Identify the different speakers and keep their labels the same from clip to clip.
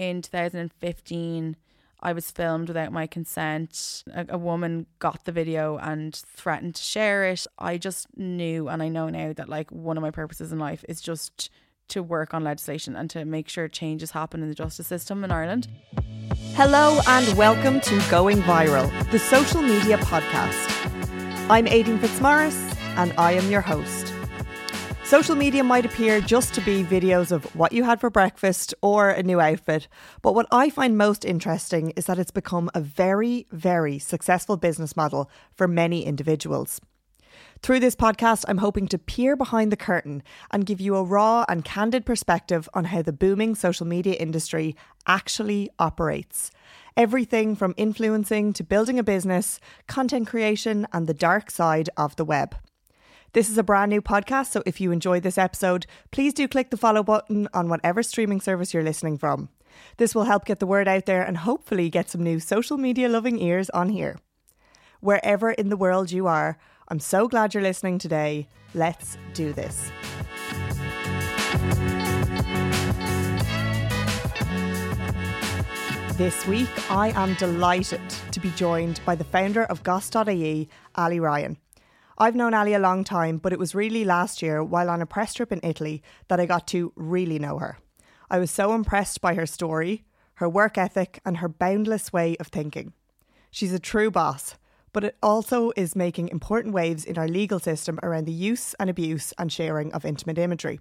Speaker 1: in 2015, I was filmed without my consent. A, a, woman got the video and threatened to share it. I just knew, and I know now that like one of my purposes in life is just to work on legislation and to make sure changes happen in the justice system in Ireland.
Speaker 2: Hello, and welcome to Going Viral, the social media podcast. I'm Aidan Fitzmaurice, and I am your host. Social media might appear just to be videos of what you had for breakfast or a new outfit, but what I find most interesting is that it's become a very, very successful business model for many individuals. Through this podcast, I'm hoping to peer behind the curtain and give you a raw and candid perspective on how the booming social media industry actually operates. Everything from influencing to building a business, content creation, and the dark side of the web. This is a brand new podcast, so if you enjoyed this episode, please do click the follow button on whatever streaming service you're listening from. This will help get the word out there and hopefully get some new social media loving ears on here. Wherever in the world you are, I'm so glad you're listening today. Let's do this. This week, I am delighted to be joined by the founder of Goss.ie, Ali Ryan. I've known Ali a long time, but it was really last year while on a press trip in Italy that I got to really know her. I was so impressed by her story, her work ethic, and her boundless way of thinking. She's a true boss, but it also is making important waves in our legal system around the use and abuse and sharing of intimate imagery.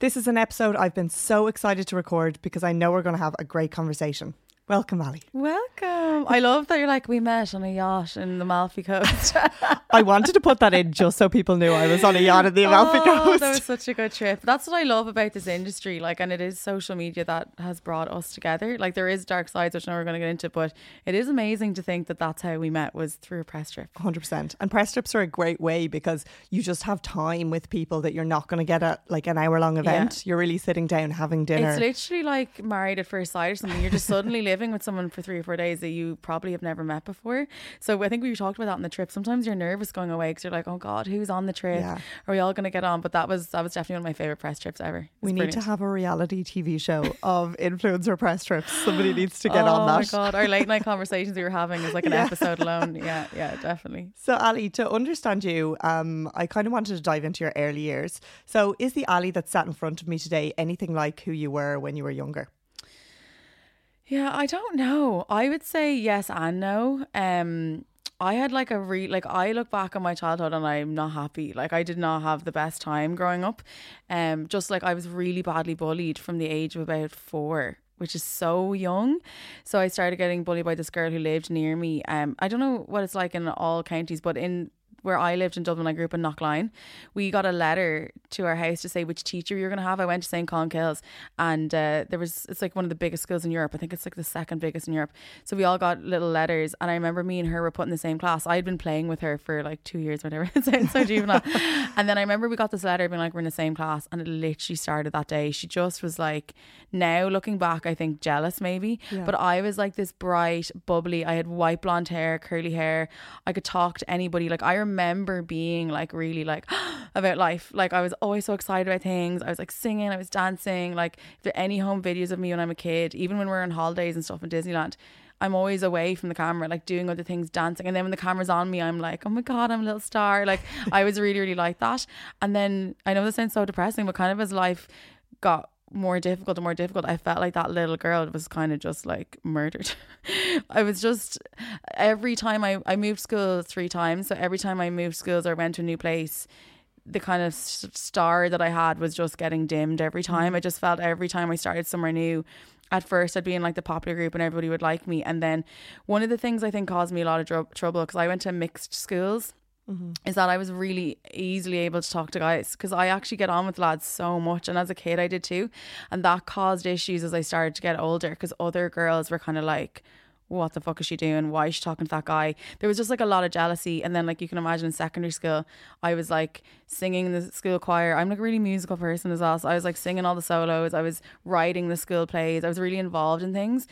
Speaker 2: This is an episode I've been so excited to record because I know we're going to have a great conversation. Welcome, Ali.
Speaker 1: Welcome. I love that you're like, we met on a yacht in the Amalfi Coast.
Speaker 2: I wanted to put that in just so people knew I was on a yacht in the Amalfi oh, Coast.
Speaker 1: That was such a good trip. That's what I love about this industry. Like, and it is social media that has brought us together. Like, there is dark sides, which I know we're going to get into, but it is amazing to think that that's how we met was through a press trip.
Speaker 2: 100%. And press trips are a great way because you just have time with people that you're not going to get at like an hour long event. Yeah. You're really sitting down having dinner.
Speaker 1: It's literally like married at first sight or something. You're just suddenly living with someone for three or four days that you probably have never met before. So I think we talked about that on the trip. Sometimes you're nervous going away because you're like, oh God, who's on the trip? Yeah. Are we all going to get on? But that was that was definitely one of my favorite press trips ever.
Speaker 2: We need to have a reality TV show of influencer press trips. Somebody needs to get oh on that.
Speaker 1: Oh my God, our late night conversations we were having is like an yeah. episode alone. Yeah, yeah, definitely.
Speaker 2: So Ali, to understand you, um, I kind of wanted to dive into your early years. So is the Ali that sat in front of me today anything like who you were when you were younger?
Speaker 1: Yeah, I don't know. I would say yes and no. Um, I had like a re like I look back on my childhood and I'm not happy. Like I did not have the best time growing up. Um, just like I was really badly bullied from the age of about four which is so young. So I started getting bullied by this girl who lived near me. Um, I don't know what it's like in all counties, but in where I lived in Dublin, I grew up in Knocklyon. We got a letter to our house to say which teacher you're going to have. I went to St. Colmcille's and uh, there was, it's like one of the biggest schools in Europe. I think it's like the second biggest in Europe. So we all got little letters. And I remember me and her were put in the same class. I had been playing with her for like two years, whatever. it sounds so juvenile. and then I remember we got this letter being like, we're in the same class. And it literally started that day. She just was like, now looking back, I think jealous maybe. Yeah. But I was like this bright, bubbly. I had white blonde hair, curly hair. I could talk to anybody. Like I remember remember being like really like about life. Like I was always so excited about things. I was like singing, I was dancing. Like if there any home videos of me when I'm a kid, even when we're on holidays and stuff in Disneyland, I'm always away from the camera, like doing other things, dancing. And then when the camera's on me, I'm like, oh my God, I'm a little star. Like I was really, really like that. And then I know this sounds so depressing, but kind of as life got more difficult and more difficult, I felt like that little girl was kind of just like murdered. I was just every time I I moved schools three times, so every time I moved schools or went to a new place, the kind of star that I had was just getting dimmed every time. Mm. I just felt every time I started somewhere new. At first, I'd be in like the popular group and everybody would like me. And then one of the things I think caused me a lot of dr- trouble because I went to mixed schools mm-hmm. is that I was really easily able to talk to guys because I actually get on with lads so much. And as a kid, I did too. And that caused issues as I started to get older because other girls were kind of like, what the fuck is she doing? Why is she talking to that guy? There was just like a lot of jealousy. And then, like, you can imagine in secondary school, I was like singing in the school choir. I'm like a really musical person as well. So I was like singing all the solos, I was writing the school plays, I was really involved in things.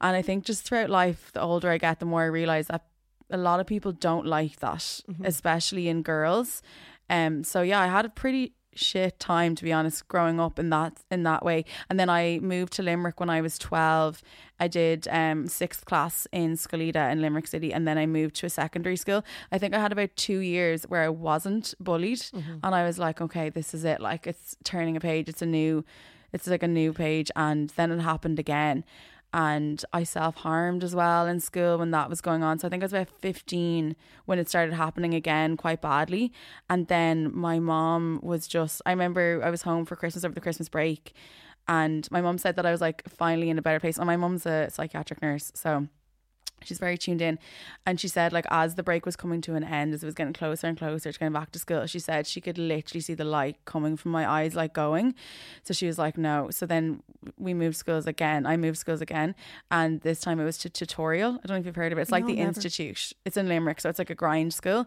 Speaker 1: And I think just throughout life, the older I get, the more I realize that a lot of people don't like that, mm-hmm. especially in girls. Um, so yeah, I had a pretty shit time to be honest growing up in that in that way and then I moved to Limerick when I was 12 I did um sixth class in Scoil Íde in Limerick City and then I moved to a secondary school I think I had about two years where I wasn't bullied
Speaker 2: Mm-hmm.
Speaker 1: and I was like okay this is it like it's turning a page it's a new it's like a new page and then it happened again and I self harmed as well in school when that was going on. So I think I was about 15 when it started happening again quite badly. And then my mom was just, I remember I was home for Christmas over the Christmas break, and my mom said that I was like finally in a better place. And my mom's a psychiatric nurse. So she's very tuned in. And she said like as the break was coming to an end as it was getting closer and closer to going back to school she said she could literally see the light coming from my eyes like going. So she was like no. So then we moved schools again. I moved schools again. And this time it was to tutorial. I don't know if you've heard of it. It's like
Speaker 2: No,
Speaker 1: the
Speaker 2: never.
Speaker 1: institute. It's in Limerick so it's like a grind school.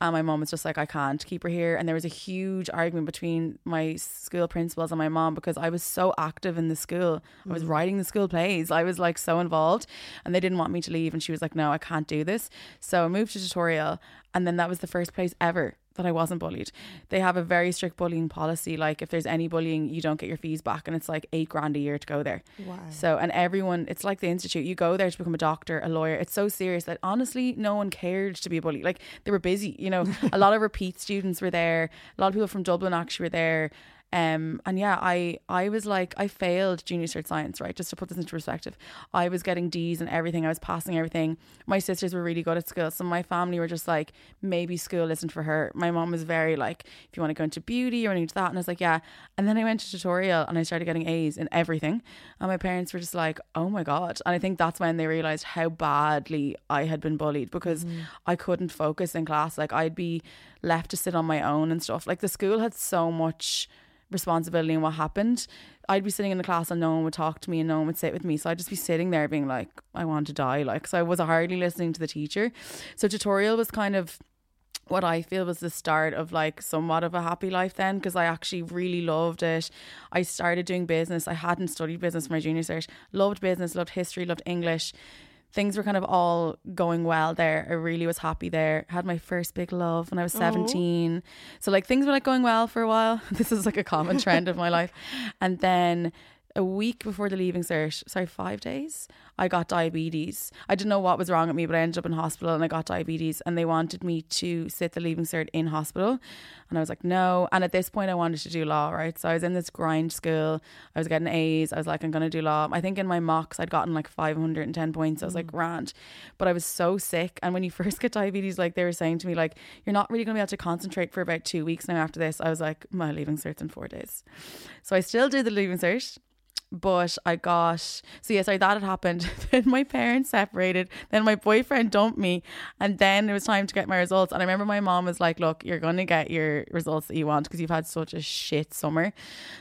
Speaker 1: And my mom was just like I can't keep her here. And there was a huge argument between my school principals and my mom because I was so active in the school. I was mm. writing the school plays. I was like so involved. And they didn't want me to leave and she was like no I can't do this so I moved to tutorial and then that was the first place ever that I wasn't bullied. They have a very strict bullying policy. Like if there's any bullying, you don't get your fees back, and it's like eight grand a year to go there.
Speaker 2: Wow.
Speaker 1: So and everyone, it's like the institute. You go there to become a doctor, a lawyer. It's so serious that honestly, no one cared to be a bully. Like they were busy. You know, a lot of repeat students were there. A lot of people from Dublin actually were there. Um, and yeah, I I was like I failed junior cert science, right? Just to put this into perspective, I was getting D's and everything. I was passing everything. My sisters were really good at school, so my family were just like, maybe school isn't for her. My mom was very like, if you want to go into beauty or into that, and I was like, yeah. And then I went to tutorial and I started getting A's in everything, and my parents were just like, oh my god. And I think that's when they realized how badly I had been bullied because I couldn't focus in class. Like I'd be left to sit on my own and stuff. Like the school had so much responsibility in what happened. I'd be sitting in the class and no one would talk to me and no one would sit with me. So I'd just be sitting there being like, I want to die. Like, so I was hardly listening to the teacher. So tutorial was kind of what I feel was the start of like somewhat of a happy life then because I actually really loved it. I started doing business. I hadn't studied business for my junior cert. Loved business, loved history, loved English. Things were kind of all going well there. I really was happy there. Had my first big love when I was 17. So like things were like going well for a while. This is like a common trend of my life. And then a week before the leaving cert, sorry, five days, I got diabetes. I didn't know what was wrong with me, but I ended up in hospital and I got diabetes. And they wanted me to sit the leaving cert in hospital. And I was like, no. And at this point, I wanted to do law, right? So I was in this grind school. I was getting A's. I was like, I'm going to do law. I think in my mocks, I'd gotten like 510 points. I was like, mm. grand. But I was so sick. And when you first get diabetes, like they were saying to me, like, you're not really going to be able to concentrate for about two weeks now after this. I was like, my leaving cert's in four days. So I still did the leaving cert but I got so yeah, sorry, that had happened. then my parents separated. Then my boyfriend dumped me, and then it was time to get my results. And I remember my mom was like, "Look, you're gonna get your results that you want because you've had such a shit summer." And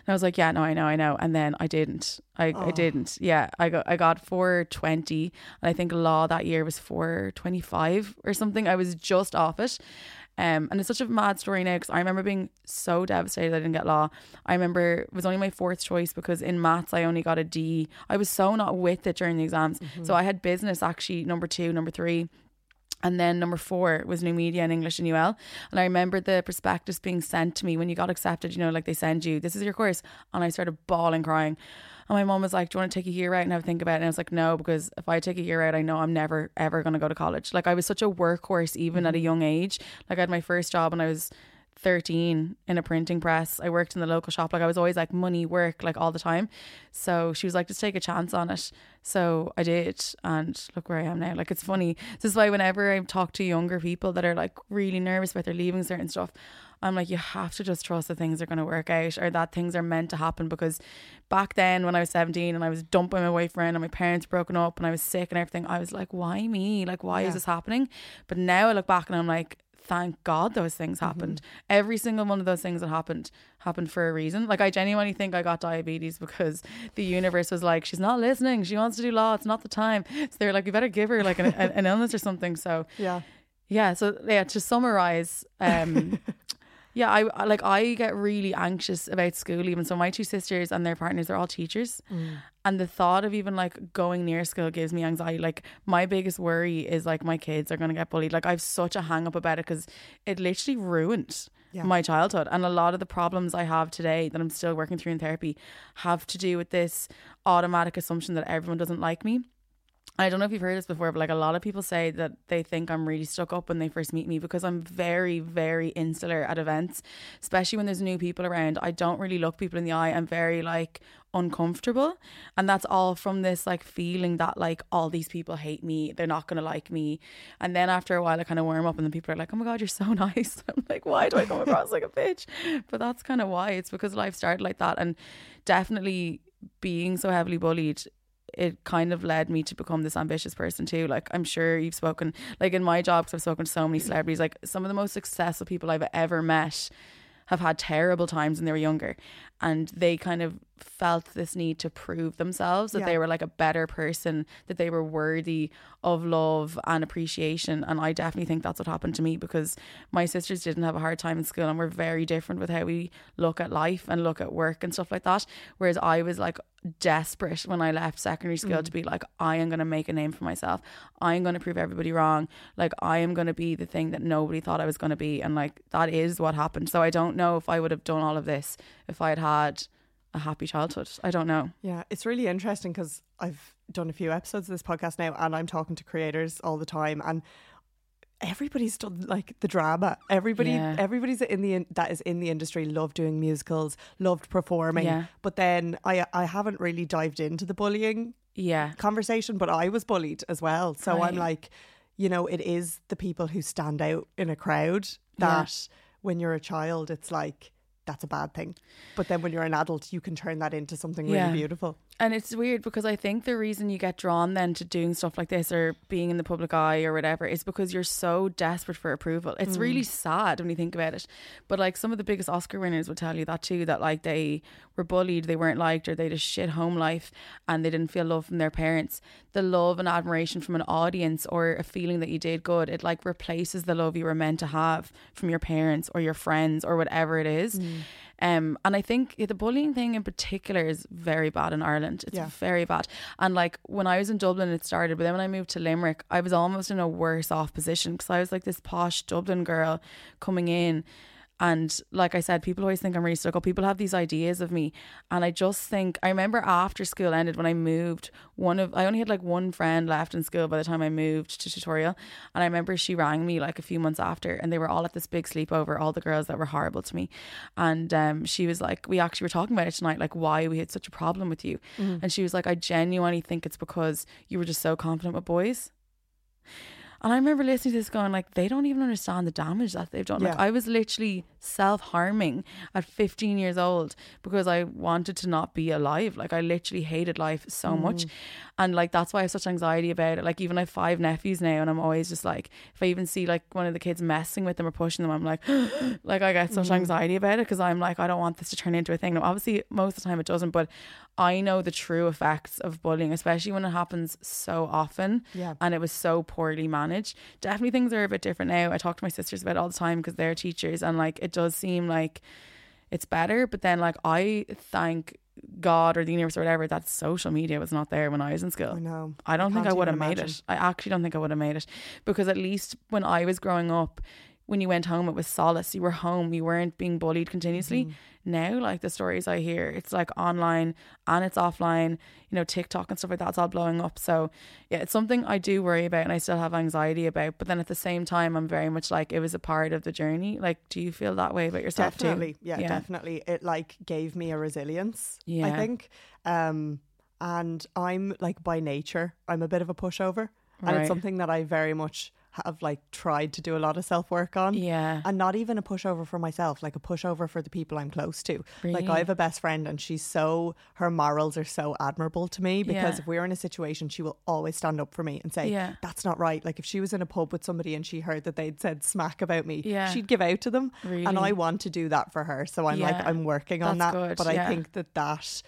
Speaker 1: I was like, "Yeah, no, I know, I know." And then I didn't. I, I oh. didn't. Yeah, I got I got four twenty, and I think law that year was four twenty five or something. I was just off it. Um, and it's such a mad story now because I remember being so devastated I didn't get law. I remember it was only my fourth choice because in maths I only got a D. I was so not with it during the exams. So I had business actually number two, number three. And then number four was new media and English and UL. And I remember the prospectus being sent to me when you got accepted, you know, like they send you, this is your course. And I started bawling, crying. And my mom was like, Do you want to take a year out and have a think about it? And I was like, No, because if I take a year out, I know I'm never, ever going to go to college. Like, I was such a workhorse, even at a mm-hmm. young age. Like, I had my first job when I was 13 in a printing press. I worked in the local shop. Like, I was always like, money, work, like all the time. So she was like, Just take a chance on it. So I did. And look where I am now. Like, it's funny. This is why whenever I talk to younger people that are like really nervous about their leaving certain stuff, I'm like, you have to just trust that things are going to work out or that things are meant to happen. Because back then, when I was 17 and I was dumping my boyfriend and my parents broken up and I was sick and everything, I was like, why me? Like, why
Speaker 2: Yeah.
Speaker 1: is this happening? But now I look back and I'm like, thank God those things happened. Every single one of those things that happened happened for a reason. Like, I genuinely think I got diabetes because the universe was like, she's not listening. She wants to do law. It's not the time. So they're like, we better give her like an, an illness or something. So,
Speaker 2: Yeah.
Speaker 1: yeah so yeah to summarize um yeah I, like i get really anxious about school even so my two sisters and their partners are all teachers mm. and the thought of even like going near school gives me anxiety like my biggest worry is like my kids are going to get bullied like i've such a hang up about it because it literally ruined
Speaker 2: Yeah.
Speaker 1: my childhood. And a lot of the problems I have today that I'm still working through in therapy have to do with this automatic assumption that everyone doesn't like me. I don't know if you've heard this before, but like a lot of people say that they think I'm really stuck up when they first meet me because I'm very, very insular at events, especially when there's new people around. I don't really look people in the eye. I'm very like uncomfortable. And that's all from this like feeling that like all these people hate me. They're not going to like me. And then after a while, I kind of warm up and then people are like, oh my God, you're so nice. I'm like, why do I come across like a bitch? But that's kind of why. It's because life started like that. And definitely being so heavily bullied it kind of led me to become this ambitious person too. Like I'm sure you've spoken, like in my job, because I've spoken to so many mm. celebrities. Like some of the most successful people I've ever met have had terrible times when they were younger, and they kind of felt this need to prove themselves that
Speaker 2: Yeah.
Speaker 1: they were like a better person, that they were worthy of love and appreciation. And I definitely think that's what happened to me because my sisters didn't have a hard time in school, and we're very different with how we look at life and look at work and stuff like that. Whereas I was like desperate when I left secondary school to mm. be like, I am going to make a name for myself. I am going to prove everybody wrong. Like, I am going to be the thing that nobody thought I was going to be. And like, that is what happened. So I don't know if I would have done all of this if I had had a happy childhood. I don't know.
Speaker 2: Yeah, it's really interesting because I've done a few episodes of this podcast now and I'm talking to creators all the time and everybody's done like the drama. Everybody
Speaker 1: Yeah.
Speaker 2: everybody's in the in- that is in the industry loved doing musicals, loved performing.
Speaker 1: Yeah.
Speaker 2: But then I I haven't really dived into the bullying
Speaker 1: Yeah.
Speaker 2: conversation, but I was bullied as well. So I'm like, you know, it is the people who stand out in a crowd
Speaker 1: Yeah.
Speaker 2: that when you're a child, it's like that's a bad thing. But then when you're an adult, you can turn that into something
Speaker 1: Yeah.
Speaker 2: really beautiful.
Speaker 1: And it's weird because I think the reason you get drawn then to doing stuff like this or being in the public eye or whatever is because you're so desperate for approval. It's mm. really sad when you think about it. But like some of the biggest Oscar winners would tell you that too that like they were bullied, they weren't liked, or they had a shit home life and they didn't feel love from their parents. The love and admiration from an audience or a feeling that you did good, it like replaces the love you were meant to have from your parents or your friends or whatever it is. Mm. Um, and I think the bullying thing in particular is very bad in Ireland. It's
Speaker 2: Yeah.
Speaker 1: very bad. And like when I was in Dublin, it started, but then when I moved to Limerick, I was almost in a worse off position because I was like this posh Dublin girl coming in. And like I said, people always think I'm really stuck up. People have these ideas of me. And I just think, I remember after school ended when I moved, one of, I only had like one friend left in school by the time I moved to tutorial. And I remember she rang me like a few months after and they were all at this big sleepover, all the girls that were horrible to me. And um, she was like, we actually were talking about it tonight, like why we had such a problem with you. And she was like, I genuinely think it's because you were just so confident with boys. And I remember listening to this going like they don't even understand the damage that they've done. Like I was literally self harming at 15 years old because I wanted to not be alive. Like I literally hated life so mm. much. And like that's why I have such anxiety about it. Like even I have five nephews now and I'm always just like if I even see like one of the kids messing with them or pushing them, I'm like like I get such mm. anxiety about it because I'm like I don't want this to turn into a thing. Now obviously most of the time it doesn't, but I know the true effects of bullying, especially when it happens so often
Speaker 2: Yeah.
Speaker 1: and it was so poorly managed. Definitely things are a bit different now. I talk to my sisters about it all the time because they're teachers and like it does seem like it's better. But then like I thank God or the universe or whatever that social media was not there when I was in school.
Speaker 2: I know.
Speaker 1: I don't think I would have made it. I actually don't think I would have made it because at least when I was growing up, when you went home, it was solace. You were home. You weren't being bullied continuously.
Speaker 2: Mm-hmm.
Speaker 1: Now, like the stories I hear, it's like online and it's offline. You know, TikTok and stuff like that's all blowing up. So yeah, it's something I do worry about and I still have anxiety about. But then at the same time, I'm very much like it was a part of the journey. Like, do you feel that way about yourself
Speaker 2: Definitely.
Speaker 1: too?
Speaker 2: Yeah, definitely. It like gave me a resilience, I think. Um and I'm like by nature, I'm a bit of a pushover. And it's something that I very much have like tried to do a lot of self work on.
Speaker 1: Yeah.
Speaker 2: And not even a pushover for myself, like a pushover for the people I'm close to. Like I have a best friend and she's so her morals are so admirable to me because
Speaker 1: Yeah.
Speaker 2: if we're in a situation she will always stand up for me and say,
Speaker 1: Yeah.
Speaker 2: That's not right. Like if she was in a pub with somebody and she heard that they'd said smack about me,
Speaker 1: Yeah.
Speaker 2: she'd give out to them.
Speaker 1: Really?
Speaker 2: And I want to do that for her. So I'm like, I'm working on
Speaker 1: That's
Speaker 2: that.
Speaker 1: good,
Speaker 2: But I think that that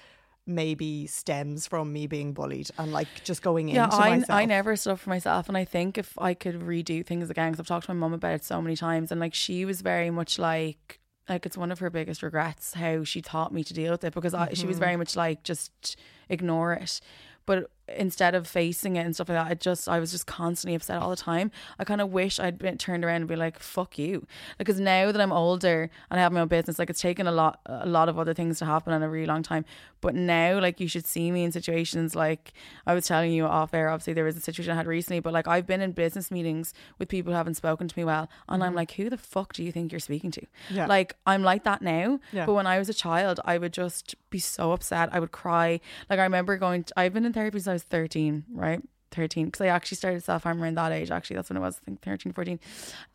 Speaker 2: maybe stems from me being bullied and like just going
Speaker 1: yeah,
Speaker 2: into
Speaker 1: I,
Speaker 2: myself.
Speaker 1: I never stood up for myself, and I think if I could redo things again, because I've talked to my mum about it so many times, and like she was very much like, like it's one of her biggest regrets how she taught me to deal with it because I, she
Speaker 2: Mm-hmm.
Speaker 1: was very much like just ignore it. But instead of facing it and stuff like that, I just I was just constantly upset all the time. I kind of wish I'd been turned around and be like, "Fuck you," because now that I'm older and I have my own business, like it's taken a lot a lot of other things to happen in a really long time. But now, like you should see me in situations like I was telling you off air. Obviously, there was a situation I had recently, but like I've been in business meetings with people who haven't spoken to me well, and I'm mm-hmm. like, "Who the fuck do you think you're speaking to?"
Speaker 2: Yeah.
Speaker 1: Like I'm like that now,
Speaker 2: Yeah.
Speaker 1: but when I was a child, I would just be so upset. I would cry. Like I remember going. To, I've been in therapy since I was thirteen, right? 13 because I actually started self harm around that age actually that's when it was I think 13 14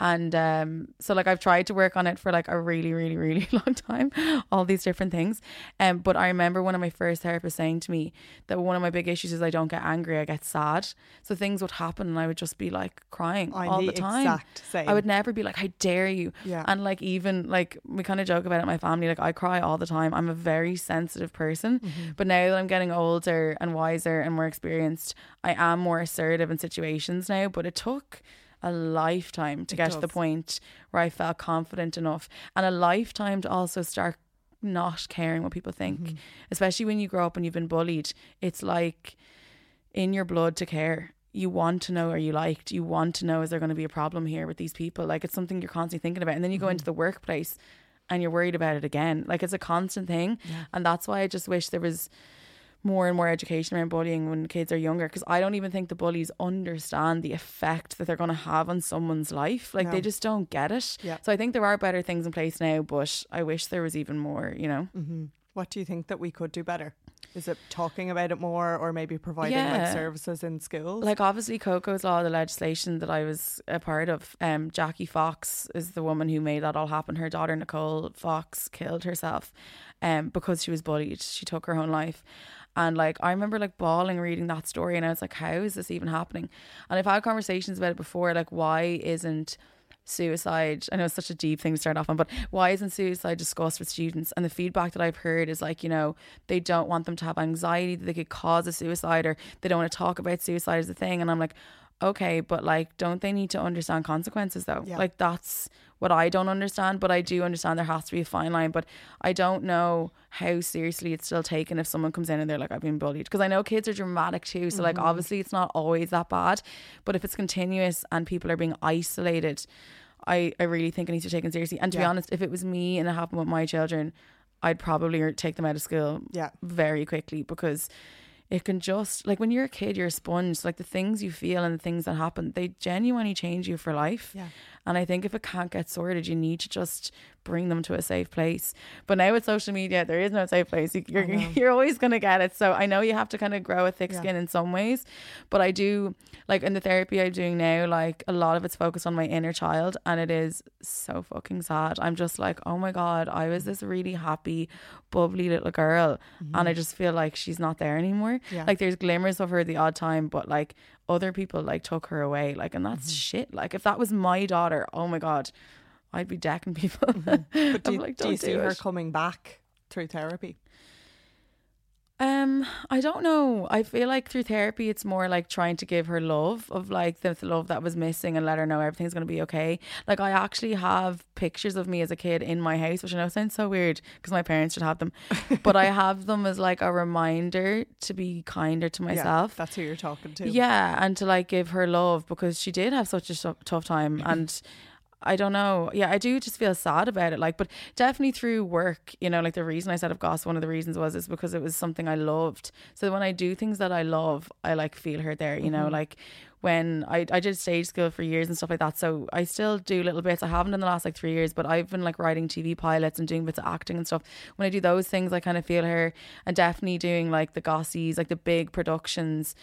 Speaker 1: and um so like I've tried to work on it for like a really really really long time all these different things um but I remember one of my first therapists saying to me that one of my big issues is I don't get angry I get sad so things would happen and I would just be like crying
Speaker 2: I'm
Speaker 1: all
Speaker 2: the
Speaker 1: the time
Speaker 2: exact same.
Speaker 1: I would never be like, "How dare you?"
Speaker 2: Yeah.
Speaker 1: And like even like we kind of joke about it in my family. Like I cry all the time. I'm a very sensitive person,
Speaker 2: Mm-hmm.
Speaker 1: but now that I'm getting older and wiser and more experienced, I am more assertive in situations now. But it took a lifetime to
Speaker 2: It
Speaker 1: get to the point where I felt confident enough, and a lifetime to also start not caring what people think.
Speaker 2: Mm-hmm.
Speaker 1: Especially when you grow up and you've been bullied, it's like in your blood to care. You want to know are you liked? You want to know is there going to be a problem here with these people? Like it's something you're constantly thinking about. And then you go into the workplace and you're worried about it again. Like it's a constant thing. And that's why I just wish there was more and more education around bullying when kids are younger because I don't even think the bullies understand the effect that they're going to have on someone's life. Like
Speaker 2: No.
Speaker 1: they just don't get it.
Speaker 2: Yeah.
Speaker 1: So I think there are better things in place now, but I wish there was even more, you know?
Speaker 2: Mm-hmm. What do you think that we could do better? Is it talking about it more or maybe providing like services in schools?
Speaker 1: Like obviously Coco's law, the legislation that I was a part of, um, Jackie Fox is the woman who made that all happen. Her daughter Nicole Fox killed herself um, because she was bullied. She took her own life. And like I remember like bawling reading that story and I was like, How is this even happening? And I've had conversations about it before, like why isn't suicide I know it's such a deep thing to start off on, but why isn't suicide discussed with students? And the feedback that I've heard is like, you know, they don't want them to have anxiety that they could cause a suicide or they don't want to talk about suicide as a thing. And I'm like, okay, but like, don't they need to understand consequences though?
Speaker 2: Yeah.
Speaker 1: Like, that's what I don't understand, but I do understand there has to be a fine line. But I don't know how seriously it's still taken if someone comes in and they're like, I've been bullied. Because I know kids are dramatic too. So, like, mm-hmm. obviously, it's not always that bad. But if it's continuous and people are being isolated, I, I really think it needs to be taken seriously. And to be honest, if it was me and it happened with my children, I'd probably take them out of school
Speaker 2: yeah.
Speaker 1: very quickly because it can just like when you're a kid you're a sponge like the things you feel and the things that happen they genuinely change you for life
Speaker 2: Yeah.
Speaker 1: and i think if it can't get sorted you need to just bring them to a safe place but now with social media there is no safe place You- you're, you're always going to get it so i know you have to kind of grow a thick
Speaker 2: Yeah.
Speaker 1: skin in some ways but i do like in the therapy i'm doing now like a lot of it's focused on my inner child and it is so fucking sad i'm just like oh my god i was this really happy bubbly little girl and i just feel like she's not there anymore
Speaker 2: Mm-hmm. Yeah.
Speaker 1: like there's glimmers of her the odd time but like other people like took her away like and
Speaker 2: Mm-hmm.
Speaker 1: that's shit like if that was my daughter oh my god i'd be decking people
Speaker 2: But do you,
Speaker 1: like,
Speaker 2: do you see
Speaker 1: do
Speaker 2: her coming back through therapy?
Speaker 1: Um, I don't know. I feel like through therapy, it's more like trying to give her love of like the the love that was missing and let her know everything's gonna be okay. Like I actually have pictures of me as a kid in my house, which I know sounds so weird because my parents should have them, but I have them as like a reminder to be kinder to myself.
Speaker 2: Yeah, that's who you're talking to.
Speaker 1: Yeah, and to like give her love because she did have such a tou- tough time and I don't know. Yeah, I do just feel sad about it. Like, but definitely through work, you know, like the reason I set up Goss, one of the reasons was is because it was something I loved. So when I do things that I love, I like feel her there, you know, like when I, I did stage school for years and stuff like that. So I still do little bits. I haven't in the last like three years, but I've been like writing TV pilots and doing bits of acting and stuff. When I do those things, I kind of feel her and definitely doing like the Gossies, like the big productions.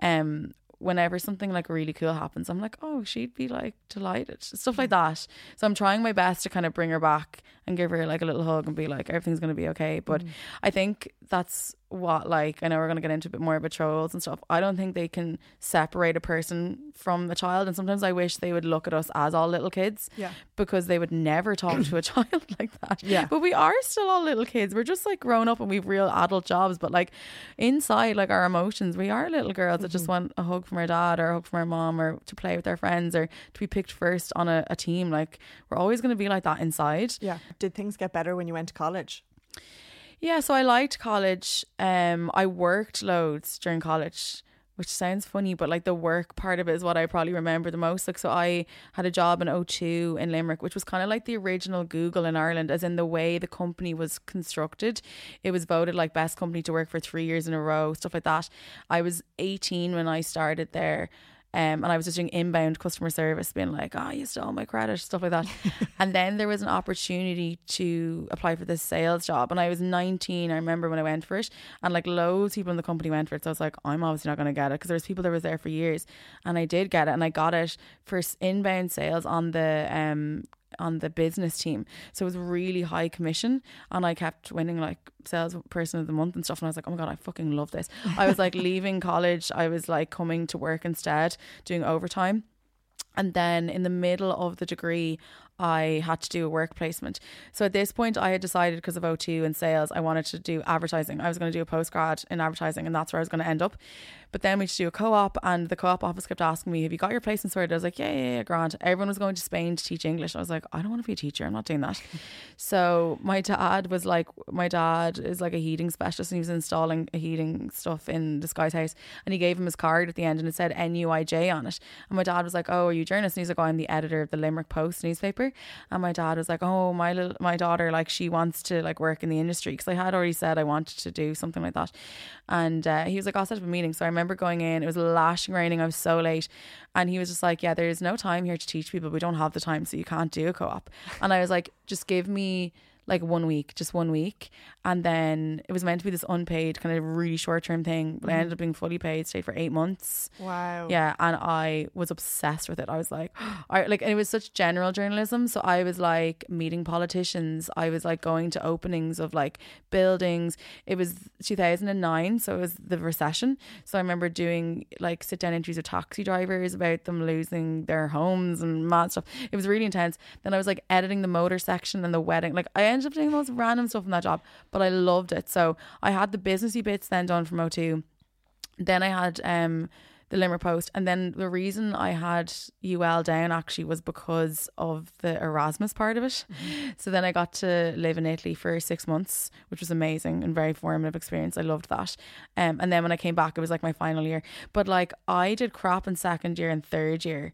Speaker 1: Um, whenever something like really cool happens, I'm like, oh, she'd be like delighted, stuff like that. So I'm trying my best to kind of bring her back and give her like a little hug and be like, everything's gonna be okay. But mm. I think that's what like I know we're gonna get into a bit more about trolls and stuff. I don't think they can separate a person from a child, and sometimes I wish they would look at us as all little kids
Speaker 2: Yeah.
Speaker 1: because they would never talk to a child like that.
Speaker 2: Yeah.
Speaker 1: But we are still all little kids. We're just like grown up and we've real adult jobs. But like inside, like our emotions, we are little girls that
Speaker 2: Mm-hmm.
Speaker 1: just want a hug from our dad or a hug from our mom or to play with their friends or to be picked first on a, a team. Like we're always going to be like that inside.
Speaker 2: Yeah. Did things get better when you went to college?
Speaker 1: Yeah, so I liked college. Um, I worked loads during college. which sounds funny, but like the work part of it is what I probably remember the most. Like, so I had a job in O2 in Limerick, which was kind of like the original Google in Ireland, as in the way the company was constructed. It was voted like best company to work for three years in a row, stuff like that. I was 18 when I started there. Um, and I was just doing inbound customer service, being like, "Oh, you stole my credit," stuff like that. and then there was an opportunity to apply for this sales job, and I was 19. I remember when I went for it, and like loads of people in the company went for it. So I was like, "I'm obviously not going to get it," because there was people that was there for years, and I did get it, and I got it for inbound sales on the um on the business team. So it was really high commission and I kept winning like sales person of the month and stuff and I was like, Oh my god, I fucking love this. I was like leaving college, I was like coming to work instead, doing overtime. And then in the middle of the degree, I had to do a work placement. So at this point, I had decided because of O2 and sales, I wanted to do advertising. I was going to do a postgrad in advertising, and that's where I was going to end up. But then we had to do a co op, and the co op office kept asking me, Have you got your placement sorted? I was like, Yeah, yeah, yeah, Grant. Everyone was going to Spain to teach English. I was like, I don't want to be a teacher. I'm not doing that. so my dad was like, My dad is like a heating specialist, and he was installing heating stuff in this guy's house. And he gave him his card at the end, and it said NUJ on it. And my dad was like, Oh, are you a journalist? And he's like, Oh, I'm the editor of the Limerick Post newspaper. And my dad was like, "Oh, my little my daughter, like she wants to like work in the industry because I had already said I wanted to do something like that." And uh, he was like, "I'll set up a meeting." So I remember going in. It was lashing raining. I was so late, and he was just like, "Yeah, there's no time here to teach people. We don't have the time, so you can't do a co-op." And I was like, "Just give me." Like one week, just one week. And then it was meant to be this unpaid, kind of really short term thing, but I mm-hmm. ended up being fully paid, stayed for eight months.
Speaker 2: Wow.
Speaker 1: Yeah. And I was obsessed with it. I was like, I like, and it was such general journalism. So I was like meeting politicians. I was like going to openings of like buildings. It was 2009. So it was the recession. So I remember doing like sit down interviews with taxi drivers about them losing their homes and mad stuff. It was really intense. Then I was like editing the motor section and the wedding. Like I ended up doing the most random stuff in that job, but I loved it. So I had the businessy bits then done from O2. Then I had um the Limerick Post, and then the reason I had UL down actually was because of the Erasmus part of it. So then I got to live in Italy for six months, which was amazing and very formative experience. I loved that. Um, and then when I came back, it was like my final year. But like I did crap in second year and third year.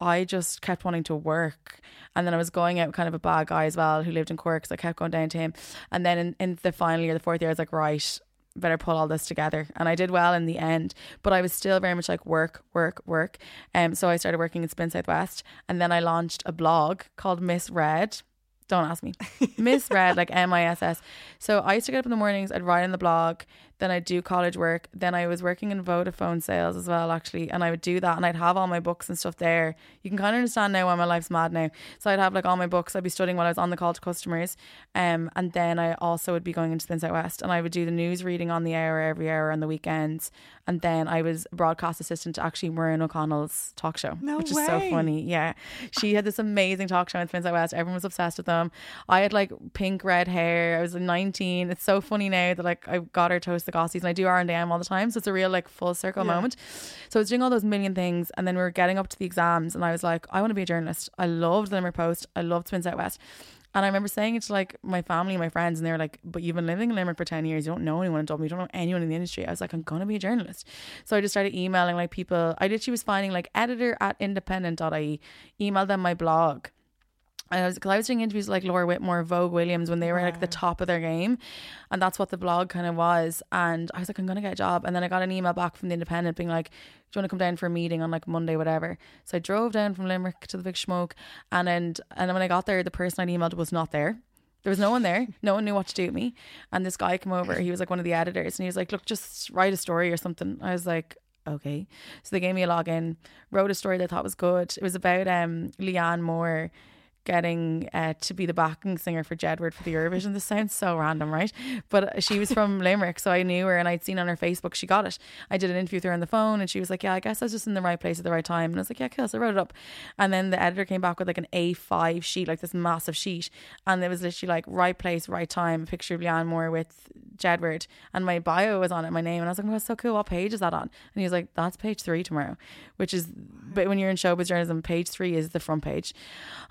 Speaker 1: I just kept wanting to work. And then I was going out with kind of a bad guy as well who lived in Cork. So I kept going down to him. And then in, in the final year, the fourth year, I was like, right, better pull all this together. And I did well in the end. But I was still very much like work, work, work. Um, so I started working in Spin Southwest. And then I launched a blog called Miss Red. Don't ask me. Miss Red, like M I S S. So I used to get up in the mornings, I'd write in the blog, then I'd do college work. Then I was working in Vodafone sales as well, actually. And I would do that and I'd have all my books and stuff there. You can kind of understand now why my life's mad now. So I'd have like all my books. I'd be studying while I was on the call to customers. Um, and then I also would be going into Spin West and I would do the news reading on the hour every hour on the weekends. And then I was a broadcast assistant to actually Maureen O'Connell's talk show,
Speaker 2: No
Speaker 1: which is so funny. Yeah. She had this amazing talk show in Spin West. Everyone was obsessed with them. I had like pink red hair. I was 19. It's so funny now that like I got her toast the gossies and I do R&M all the time. So it's a real like full circle
Speaker 2: Yeah.
Speaker 1: moment. So I was doing all those million things and then we were getting up to the exams and I was like, I want to be a journalist. I loved the Limerick Post. I loved Spin West. And I remember saying it to like my family and my friends, and they were like, But you've been living in Limerick for 10 years. You don't know anyone in Dublin. You don't know anyone in the industry. I was like, I'm going to be a journalist. So I just started emailing like people. I literally was finding like editor at independent.ie, email them my blog. And I was, cause I was doing interviews with, like Laura Whitmore, Vogue Williams when they were like the top of their game. And that's what the blog kind of was. And I was like, I'm going to get a job. And then I got an email back from the Independent being like, Do you want to come down for a meeting on like Monday, whatever? So I drove down from Limerick to the Big Smoke. And then, and when I got there, the person I emailed was not there. There was no one there. No one knew what to do with me. And this guy came over. He was like one of the editors. And he was like, Look, just write a story or something. I was like, okay. So they gave me a login, wrote a story they thought was good. It was about um Leanne Moore getting uh, to be the backing singer for Jedward for the Eurovision. This sounds so random, right? But she was from Limerick, so I knew her and I'd seen on her Facebook she got it. I did an interview with her on the phone and she was like, Yeah, I guess I was just in the right place at the right time. And I was like, Yeah, cool. So I wrote it up. And then the editor came back with like an A5 sheet, like this massive sheet. And it was literally like right place, right time, picture of Leanne Moore with Jedward. And my bio was on it, my name. And I was like, Oh, that's so cool. What page is that on? And he was like, That's page three tomorrow, which is, but when you're in showbiz journalism, page three is the front page.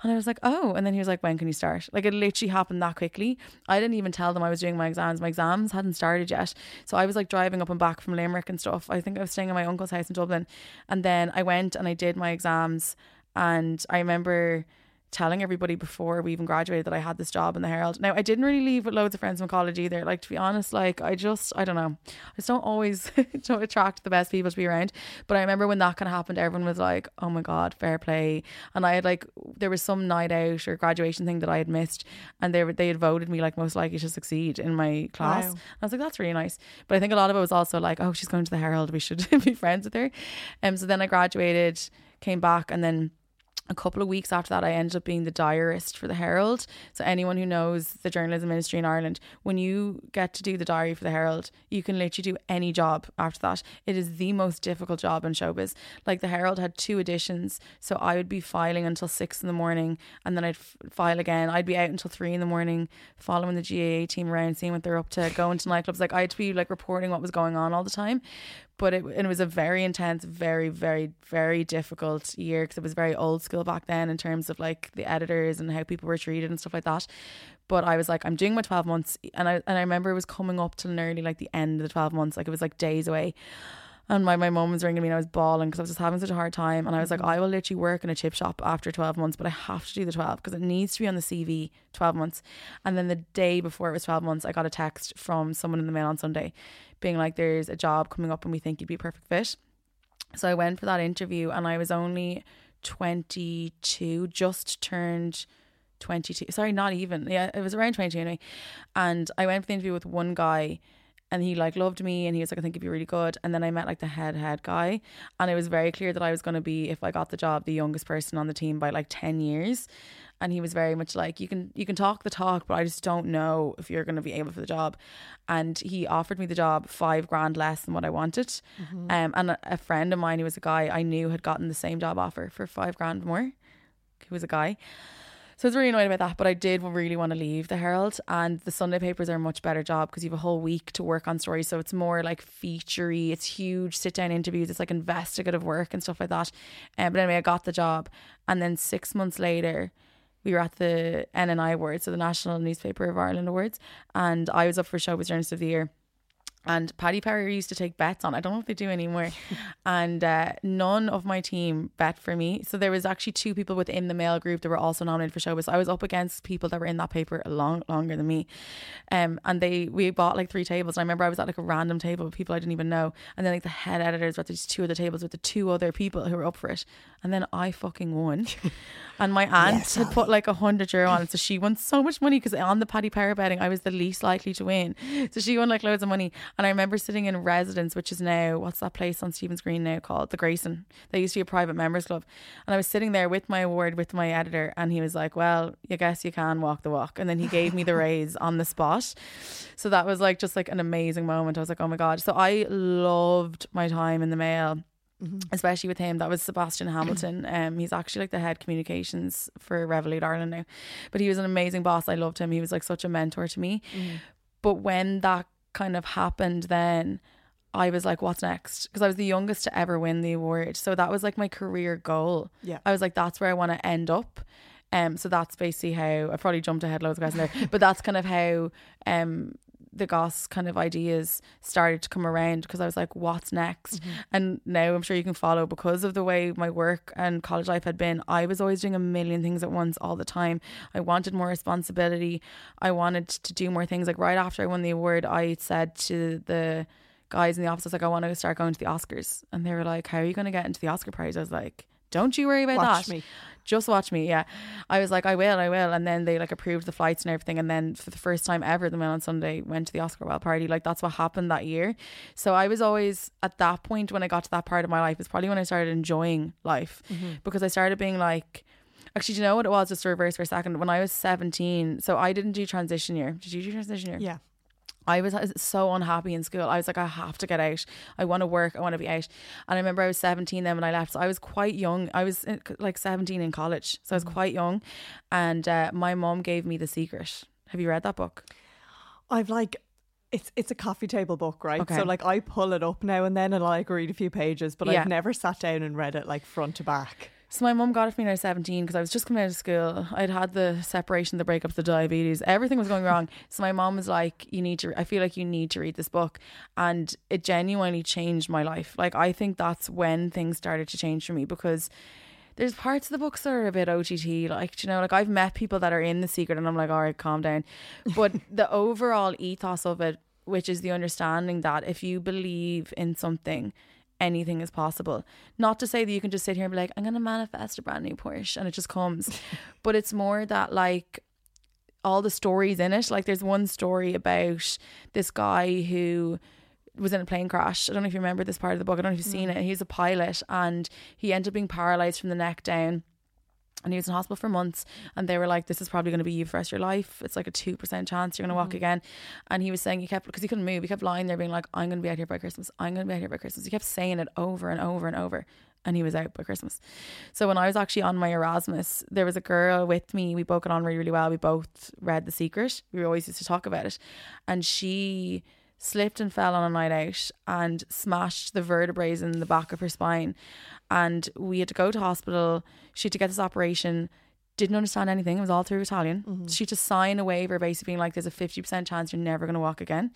Speaker 1: And I was like, oh. And then he was like, when can you start? Like it literally happened that quickly. I didn't even tell them I was doing my exams. My exams hadn't started yet. So I was like driving up and back from Limerick and stuff. I think I was staying at my uncle's house in Dublin. And then I went and I did my exams. And I remember telling everybody before we even graduated that I had this job in the Herald. Now I didn't really leave with loads of friends from college either. Like to be honest, like I just I don't know. I just don't always don't attract the best people to be around. But I remember when that kind of happened, everyone was like, "Oh my god, fair play!" And I had like there was some night out or graduation thing that I had missed, and they were, they had voted me like most likely to succeed in my class.
Speaker 2: Wow.
Speaker 1: I was like, "That's really nice." But I think a lot of it was also like, "Oh, she's going to the Herald. We should be friends with her." Um. So then I graduated, came back, and then a couple of weeks after that, I ended up being the diarist for the Herald. So, anyone who knows the journalism industry in Ireland, when you get to do the diary for the Herald, you can literally do any job after that. It is the most difficult job in showbiz. Like, the Herald had two editions. So, I would be filing until six in the morning and then I'd f- file again. I'd be out until three in the morning, following the GAA team around, seeing what they're up to, going to nightclubs. Like, I had to be like reporting what was going on all the time but it, and it was a very intense, very, very, very difficult year because it was very old school back then in terms of like the editors and how people were treated and stuff like that. But I was like, I'm doing my 12 months. And I, and I remember it was coming up to nearly like the end of the 12 months. Like it was like days away. And my, my mum was ringing me and I was bawling because I was just having such a hard time. And I was like, mm-hmm. I will literally work in a chip shop after 12 months, but I have to do the 12 because it needs to be on the CV 12 months. And then the day before it was 12 months, I got a text from someone in the mail on Sunday being like, there's a job coming up and we think you'd be a perfect fit. So I went for that interview and I was only 22, just turned 22. Sorry, not even. Yeah, it was around 22 anyway. And I went for the interview with one guy and he like loved me and he was like, I think you'd be really good. And then I met like the head head guy and it was very clear that I was going to be, if I got the job, the youngest person on the team by like 10 years. And he was very much like, you can, you can talk the talk, but I just don't know if you're going to be able for the job. And he offered me the job five grand less than what I wanted. Um, and a, a friend of mine who was a guy I knew had gotten the same job offer for five grand more. He was a guy. So I was really annoyed about that, but I did really want to leave the Herald. And the Sunday papers are a much better job because you have a whole week to work on stories. So it's more like featurey, it's huge sit down interviews, it's like investigative work and stuff like that. Um, but anyway, I got the job. And then six months later, we were at the NNI Awards, so the National Newspaper of Ireland Awards, and I was up for Showbiz Journalist of the Year. And Paddy Power used to take bets on. I don't know if they do anymore. and uh, none of my team bet for me. So there was actually two people within the Mail group that were also nominated for Showbiz. So I was up against people that were in that paper a long longer than me. Um, and they we bought like three tables. And I remember I was at like a random table with people I didn't even know. And then like the head editors were at these two other tables with the two other people who were up for it. And then I fucking won. and my aunt
Speaker 2: Yes,
Speaker 1: had put like a hundred euro on it. So she won so much money because on the Paddy Power betting, I was the least likely to win. So she won like loads of money. And I remember sitting in residence, which is now, what's that place on Stephen's Green now called? The Grayson. They used to be a private members club. And I was sitting there with my award with my editor. And he was like, well, you guess you can walk the walk. And then he gave me the raise on the spot. So that was like just like an amazing moment. I was like, oh my God. So I loved my time in the mail especially with him. That was Sebastian Hamilton. Um, he's actually like the head communications for Revolut Ireland now. But he was an amazing boss. I loved him. He was like such a mentor to me. But when that kind of happened, then I was like, what's next? Because I was the youngest to ever win the award. So that was like my career goal.
Speaker 2: Yeah.
Speaker 1: I was like, that's where I want to end up. Um, so that's basically how I probably jumped ahead loads of guys in there, but that's kind of how um the Goss kind of ideas started to come around because I was like, what's next? Mm-hmm. And now I'm sure you can follow because of the way my work and college life had been. I was always doing a million things at once all the time. I wanted more responsibility. I wanted to do more things. Like right after I won the award, I said to the guys in the office, I was like, I want to start going to the Oscars. And they were like, How are you going to get into the Oscar prize? I was like, Don't you worry about
Speaker 2: Watch
Speaker 1: that.
Speaker 2: me.
Speaker 1: Just watch me, yeah. I was like, I will, I will. And then they like approved the flights and everything. And then for the first time ever, the Mail on Sunday went to the Oscar Wilde party. Like that's what happened that year. So I was always at that point when I got to that part of my life, it's probably when I started enjoying life mm-hmm. because I started being like, Actually, do you know what it was? Just to reverse for a second. When I was 17, so I didn't do transition year. Did you do transition year?
Speaker 2: Yeah.
Speaker 1: I was so unhappy in school. I was like, I have to get out. I want to work. I want to be out. And I remember I was 17 then when I left. So I was quite young. I was in, like 17 in college. So I was quite young. And uh, my mom gave me The Secret. Have you read that book?
Speaker 2: I've like it's it's a coffee table book, right?
Speaker 1: Okay.
Speaker 2: So like I pull it up now and then and I like read a few pages, but
Speaker 1: Yeah.
Speaker 2: I've never sat down and read it like front to back.
Speaker 1: So my mum got it for me when I was 17 because I was just coming out of school. I'd had the separation, the breakups, the diabetes, everything was going wrong. So my mom was like, "You need to. I feel like you need to read this book," and it genuinely changed my life. Like I think that's when things started to change for me because there's parts of the books that are a bit OTT. Like you know, like I've met people that are in the secret, and I'm like, "All right, calm down," but the overall ethos of it, which is the understanding that if you believe in something anything is possible. Not to say that you can just sit here and be like, I'm going to manifest a brand new Porsche and it just comes. but it's more that, like, all the stories in it. Like, there's one story about this guy who was in a plane crash. I don't know if you remember this part of the book. I don't know if you've seen mm. it. He's a pilot and he ended up being paralyzed from the neck down and he was in hospital for months and they were like this is probably going to be you for the rest of your life. It's like a 2% chance you're going to walk mm-hmm. again. And he was saying he kept because he couldn't move he kept lying there being like I'm going to be out here by Christmas. I'm going to be out here by Christmas. He kept saying it over and over and over and he was out by Christmas. So when I was actually on my Erasmus there was a girl with me. We both got on really really well. We both read The Secret. We always used to talk about it. And she slipped and fell on a night out and smashed the vertebrae in the back of her spine. And we had to go to hospital. She had to get this operation. Didn't understand anything. It was all through Italian. Mm-hmm. She had to sign a waiver basically being like, there's a 50% chance you're never going to walk again.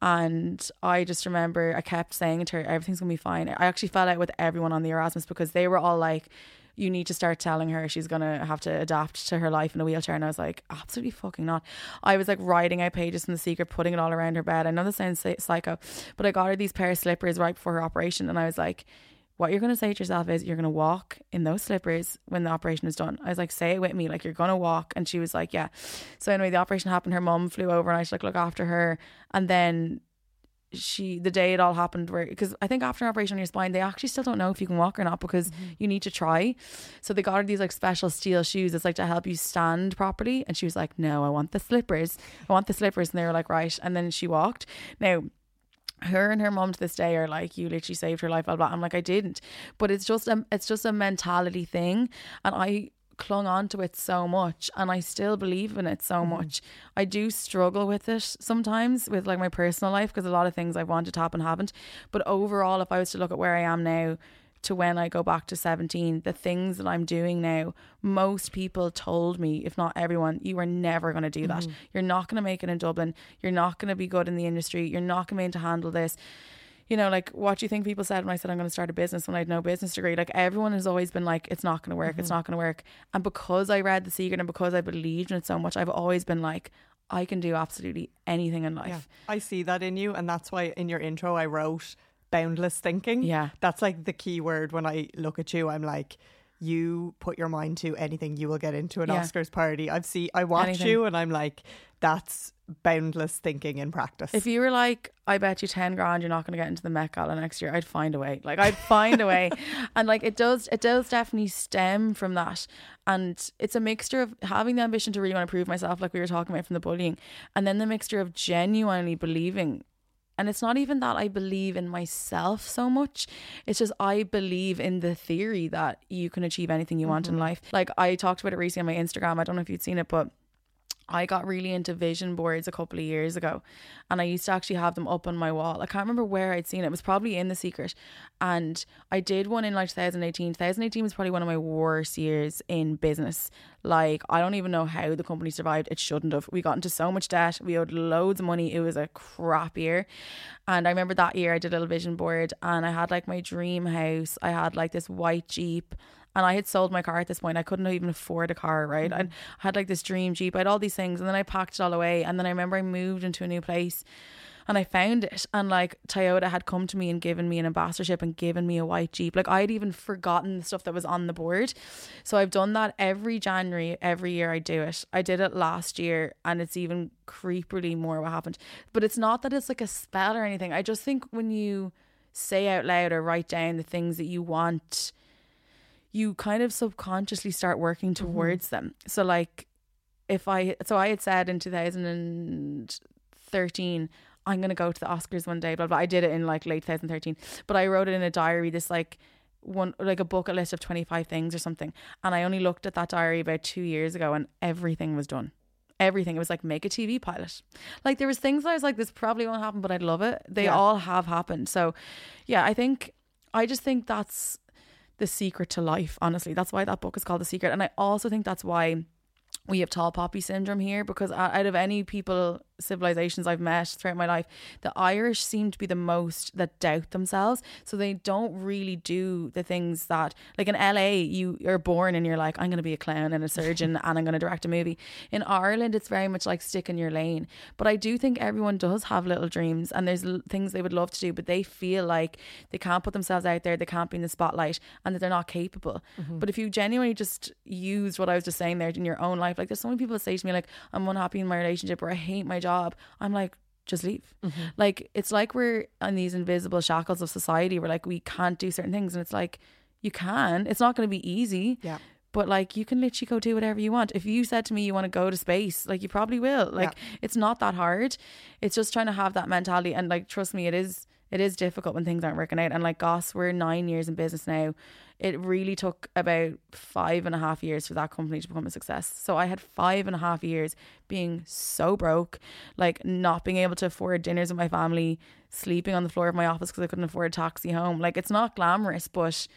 Speaker 1: And I just remember I kept saying to her, everything's going to be fine. I actually fell out with everyone on the Erasmus because they were all like, you need to start telling her she's gonna have to adapt to her life in a wheelchair. And I was like, absolutely fucking not. I was like writing out pages from the secret, putting it all around her bed. I know this sounds psycho, but I got her these pair of slippers right before her operation, and I was like. What you're to say to yourself is you're to walk in those slippers when the operation is done. I was like, say it with me, like you're to walk. And she was like, yeah. So anyway, the operation happened. Her mum flew over and I should like look after her. And then she the day it all happened where because I think after an operation on your spine they actually still don't know if you can walk or not because mm-hmm. you need to try. So they got her these like special steel shoes. It's like to help you stand properly. And she was like no I want the slippers. I want the slippers. And they were like right. And then she walked. Now her and her mom to this day are like you literally saved her life blah, blah. I'm like I didn't. But it's just a it's just a mentality thing. And I clung on to it so much and I still believe in it so mm much. I do struggle with it sometimes with like my personal life because a lot of things I wanted to happen haven't. But overall, if I was to look at where I am now to when I go back to 17, the things that I'm doing now, most people told me, if not everyone, you are never going to do that. mm You're not going to make it in Dublin. You're not going to be good in the industry. You're not going to be able to handle this you know, like what do you think people said when I said I'm going to start a business when I had no business degree? Like everyone has always been like, it's not going to work, mm-hmm. it's not going to work. And because I read The Secret and because I believed in it so much, I've always been like, I can do absolutely anything in life. Yeah,
Speaker 2: I see that in you. And that's why in your intro, I wrote boundless thinking.
Speaker 1: Yeah.
Speaker 2: That's like the key word when I look at you. I'm like, you put your mind to anything, you will get into an yeah. Oscars party. I've see, I watch anything. you, and I'm like, that's boundless thinking in practice.
Speaker 1: If you were like, I bet you ten grand you're not going to get into the Met Gala next year, I'd find a way. Like I'd find a way, and like it does, it does definitely stem from that. And it's a mixture of having the ambition to really want to prove myself, like we were talking about from the bullying, and then the mixture of genuinely believing and it's not even that I believe in myself so much. It's just I believe in the theory that you can achieve anything you mm-hmm. want in mm-hmm. life. Like I talked about it recently on my Instagram. I don't know if you'd seen it, but I got really into vision boards a couple of years ago and I used to actually have them up on my wall. I can't remember where I'd seen it. It was probably in The Secret. And I did one in like 2018. 2018 was probably one of my worst years in business. Like, I don't even know how the company survived. It shouldn't have. We got into so much debt. We owed loads of money. It was a crap year. And I remember that year I did a little vision board and I had like my dream house. I had like this white Jeep and I had sold my car at this point. I couldn't even afford a car, right? Mm-hmm. I had like this dream Jeep. I had all these things. And then I packed it all away. And then I remember I moved into a new place and I found it. And like Toyota had come to me and given me an ambassadorship and given me a white Jeep. Like I'd even forgotten the stuff that was on the board. So I've done that every January, every year I do it. I did it last year and it's even creepily more what happened. But it's not that it's like a spell or anything. I just think when you say out loud or write down the things that you want you kind of subconsciously start working mm-hmm. towards mm-hmm. them. So like if I so I had said in 2013 I'm going to go to the Oscars one day blah blah I did it in like late 2013 but I wrote it in a diary this like one like a bucket list of 25 things or something and I only looked at that diary about 2 years ago and everything was done everything it was like make a TV pilot like there was things I was like this probably won't happen but I'd love it they yeah. all have happened so yeah I think I just think that's the secret to life, honestly. That's why that book is called The Secret. And I also think that's why we have tall poppy syndrome here because out of any people civilizations I've met throughout my life, the Irish seem to be the most that doubt themselves. So they don't really do the things that, like in LA, you are born and you're like, I'm going to be a clown and a surgeon and I'm going to direct a movie. In Ireland, it's very much like stick in your lane. But I do think everyone does have little dreams and there's things they would love to do, but they feel like they can't put themselves out there, they can't be in the spotlight, and that they're not capable. Mm-hmm. But if you genuinely just use what I was just saying there in your own life, like there's so many people that say to me, like, I'm unhappy in my relationship or I hate my job, I'm like, just leave. Mm-hmm. Like it's like we're on these invisible shackles of society. We're like we can't do certain things, and it's like you can. It's not going to be easy.
Speaker 2: Yeah.
Speaker 1: But like you can literally go do whatever you want. If you said to me you want to go to space, like you probably will. Like yeah. it's not that hard. It's just trying to have that mentality and like trust me, it is it is difficult when things aren't working out. And like Goss, we're nine years in business now it really took about five and a half years for that company to become a success. So I had five and a half years being so broke, like not being able to afford dinners with my family, sleeping on the floor of my office because I couldn't afford a taxi home. Like it's not glamorous, but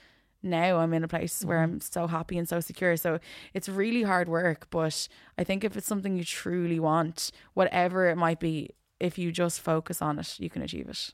Speaker 1: now I'm in a place where I'm mm. so happy and so secure. So it's really hard work, but I think if it's something you truly want, whatever it might be, if you just focus on it, you can achieve it.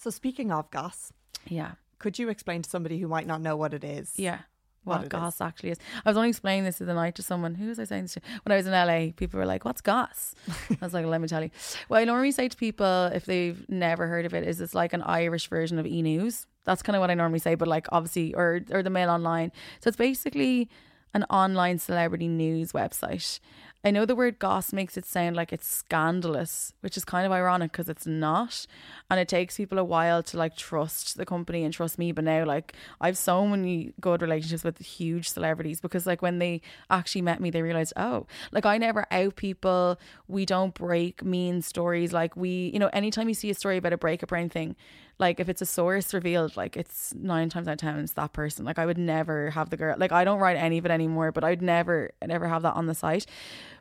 Speaker 2: So speaking of Goss,
Speaker 1: yeah.
Speaker 2: Could you explain to somebody who might not know what it is?
Speaker 1: Yeah. What, what Goss is. actually is. I was only explaining this the other night to someone. Who was I saying this to? When I was in LA, people were like, What's Goss? I was like, Let me tell you. What I normally say to people if they've never heard of it is it's like an Irish version of e news. That's kind of what I normally say, but like obviously, or, or the mail online. So it's basically an online celebrity news website. I know the word goss makes it sound like it's scandalous, which is kind of ironic because it's not. And it takes people a while to like trust the company and trust me. But now, like, I have so many good relationships with huge celebrities because, like, when they actually met me, they realized, oh, like, I never out people. We don't break mean stories. Like, we, you know, anytime you see a story about a breakup or anything, like if it's a source revealed, like it's nine times out of ten it's that person. Like I would never have the girl. Like I don't write any of it anymore, but I'd never never have that on the site.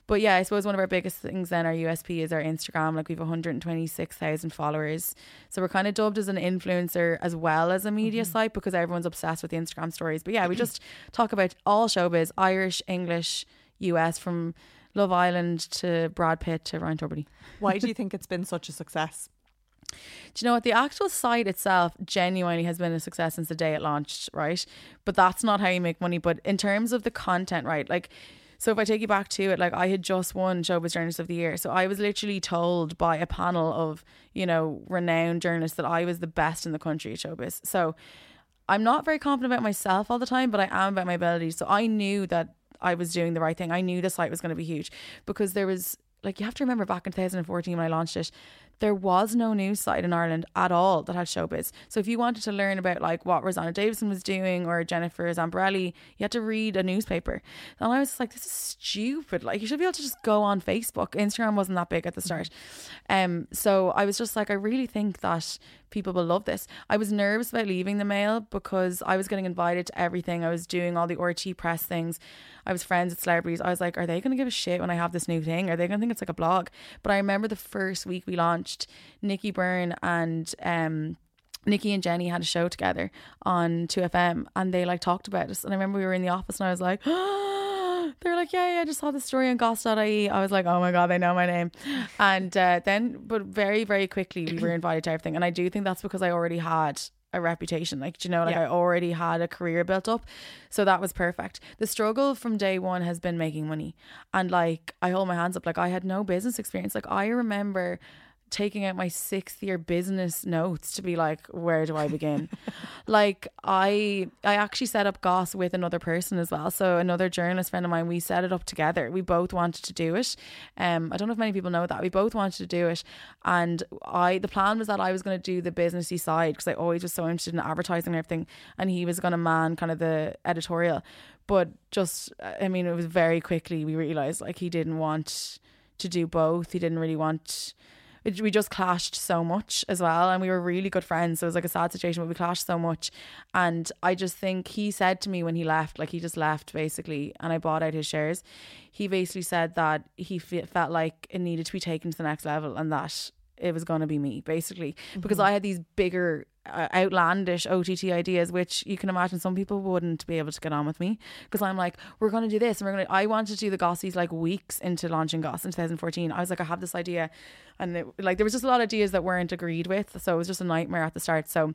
Speaker 1: But yeah, I suppose one of our biggest things then our USP is our Instagram. Like we've 126,000 followers, so we're kind of dubbed as an influencer as well as a media mm-hmm. site because everyone's obsessed with the Instagram stories. But yeah, we just talk about all showbiz, Irish, English, US, from Love Island to Brad Pitt to Ryan Tubridy.
Speaker 2: Why do you think it's been such a success?
Speaker 1: Do you know what? The actual site itself genuinely has been a success since the day it launched, right? But that's not how you make money. But in terms of the content, right? Like, so if I take you back to it, like I had just won Showbiz Journalist of the Year. So I was literally told by a panel of, you know, renowned journalists that I was the best in the country at showbiz. So I'm not very confident about myself all the time, but I am about my abilities. So I knew that I was doing the right thing. I knew the site was going to be huge because there was like you have to remember back in 2014 when I launched it, there was no news site in Ireland at all that had showbiz. So if you wanted to learn about like what Rosanna Davison was doing or Jennifer Zamparelli, you had to read a newspaper. And I was like, this is stupid. Like you should be able to just go on Facebook. Instagram wasn't that big at the start. Um, so I was just like, I really think that people will love this. I was nervous about leaving the mail because I was getting invited to everything. I was doing all the RTÉ press things. I was friends with celebrities. I was like, are they going to give a shit when I have this new thing? Are they going to think it's like a blog? But I remember the first week we launched, Nicky Byrne and um, Nicky and Jenny had a show together on 2FM and they like talked about us. And I remember we were in the office and I was like, they're like, yeah, yeah, I just saw the story on goss.ie. I was like, oh my God, they know my name. And uh, then, but very, very quickly, we were invited to everything. And I do think that's because I already had a reputation. Like, you know, like yeah. I already had a career built up. So that was perfect. The struggle from day one has been making money. And like, I hold my hands up, like, I had no business experience. Like, I remember taking out my sixth year business notes to be like, where do I begin? like I I actually set up Goss with another person as well. So another journalist friend of mine, we set it up together. We both wanted to do it. Um, I don't know if many people know that. We both wanted to do it. And I the plan was that I was gonna do the businessy side because I always was so interested in advertising and everything. And he was gonna man kind of the editorial. But just I mean, it was very quickly we realised like he didn't want to do both. He didn't really want it, we just clashed so much as well and we were really good friends. So it was like a sad situation but we clashed so much. And I just think he said to me when he left like he just left basically and I bought out his shares. He basically said that he felt like it needed to be taken to the next level and that it was going to be me basically. Mm-hmm. because I had these bigger Uh, outlandish OTT ideas, which you can imagine some people wouldn't be able to get on with me because I'm like, we're going to do this and we're going to. I wanted to do the Gossies like weeks into launching Goss in 2014. I was like, I have this idea, and it, like there was just a lot of ideas that weren't agreed with, so it was just a nightmare at the start. So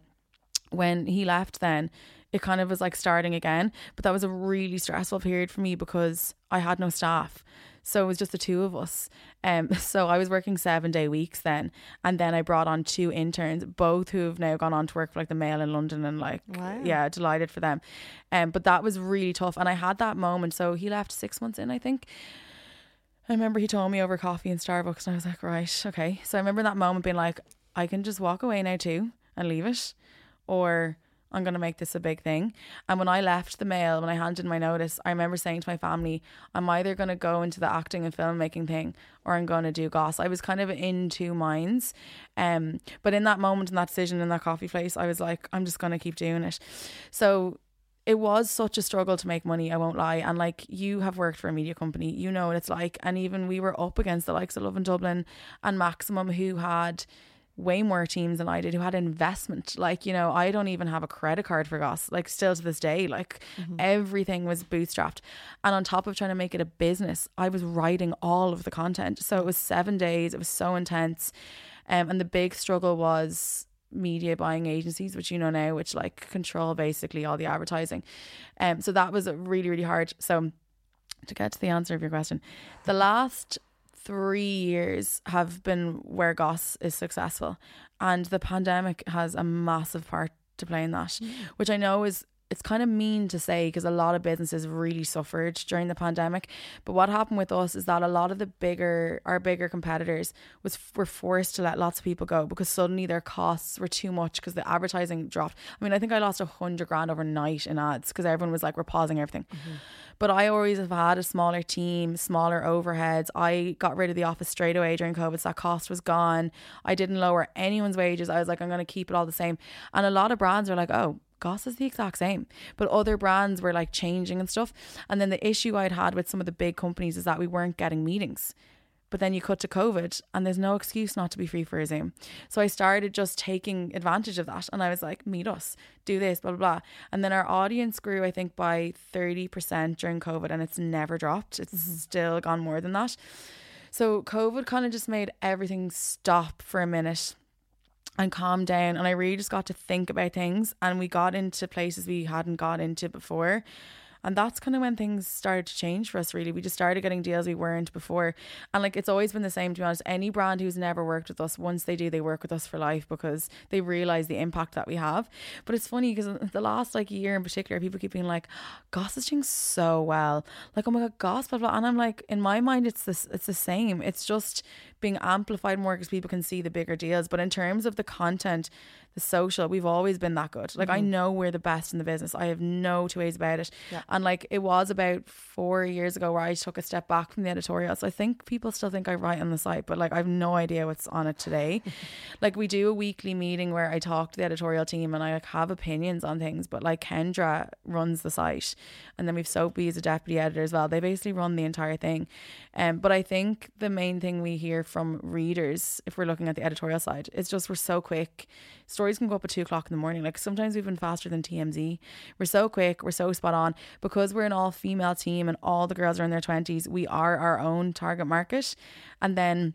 Speaker 1: when he left, then it kind of was like starting again. But that was a really stressful period for me because I had no staff. So it was just the two of us. Um, so I was working seven day weeks then, and then I brought on two interns, both who have now gone on to work for like the Mail in London, and like,
Speaker 2: Wow.
Speaker 1: yeah, delighted for them. Um, but that was really tough, and I had that moment. So he left six months in, I think. I remember he told me over coffee in Starbucks, and I was like, right, okay. So I remember that moment being like, I can just walk away now too and leave it, or I'm going to make this a big thing. And when I left the mail, when I handed my notice, I remember saying to my family, I'm either going to go into the acting and filmmaking thing or I'm going to do goss. I was kind of in two minds. Um, but in that moment, in that decision, in that coffee place, I was like, I'm just going to keep doing it. So it was such a struggle to make money, I won't lie. And like you have worked for a media company, you know what it's like. And even we were up against the likes of Lovin Dublin and Maximum who had way more teams than I did who had investment. Like, you know, I don't even have a credit card for Goss, like still to this day. Like everything was bootstrapped. And on top of trying to make it a business, I was writing all of the content. So it was seven days, it was so intense. Um, and the big struggle was media buying agencies, which you know now, which like control basically all the advertising. Um, so that was really, really hard. So to get to the answer of your question, the last three years have been where Goss is successful, and the pandemic has a massive part to play in that, mm. which I know is it's kind of mean to say because a lot of businesses really suffered during the pandemic. But what happened with us is that a lot of the bigger our bigger competitors was were forced to let lots of people go because suddenly their costs were too much because the advertising dropped. I mean, I think I lost a hundred grand overnight in ads because everyone was like, "We're pausing everything." Mm-hmm. But I always have had a smaller team, smaller overheads. I got rid of the office straight away during COVID, so that cost was gone. I didn't lower anyone's wages. I was like, I'm going to keep it all the same. And a lot of brands are like, oh, Goss is the exact same. But other brands were like changing and stuff. And then the issue I'd had with some of the big companies is that we weren't getting meetings. But then you cut to COVID and there's no excuse not to be free for a Zoom. So I started just taking advantage of that and I was like, meet us, do this, blah, blah, blah. And then our audience grew, I think, by 30% during COVID and it's never dropped. It's mm-hmm. still gone more than that. So COVID kind of just made everything stop for a minute and calm down and I really just got to think about things and we got into places we hadn't got into before and that's kind of when things started to change for us really. We just started getting deals we weren't before. And like it's always been the same to be honest. Any brand who's never worked with us once they do they work with us for life because they realize the impact that we have. But it's funny because the last like year in particular people keep being like oh, goss is doing so well. Like oh my god goss blah blah and I'm like in my mind it's this it's the same. It's just being amplified more because people can see the bigger deals. But in terms of the content, the social, we've always been that good. Like I know we're the best in the business. I have no two ways about it.
Speaker 2: Yeah.
Speaker 1: And like it was about four years ago where I took a step back from the editorial. So I think people still think I write on the site, but like I've no idea what's on it today. like we do a weekly meeting where I talk to the editorial team and I like have opinions on things. But like Kendra runs the site, and then we've Soapy as a deputy editor as well. They basically run the entire thing. Um, but I think the main thing we hear from readers, if we're looking at the editorial side, is just we're so quick. Stories can go up at two o'clock in the morning. Like sometimes we've been faster than TMZ. We're so quick, we're so spot on. Because we're an all female team and all the girls are in their twenties, we are our own target market. And then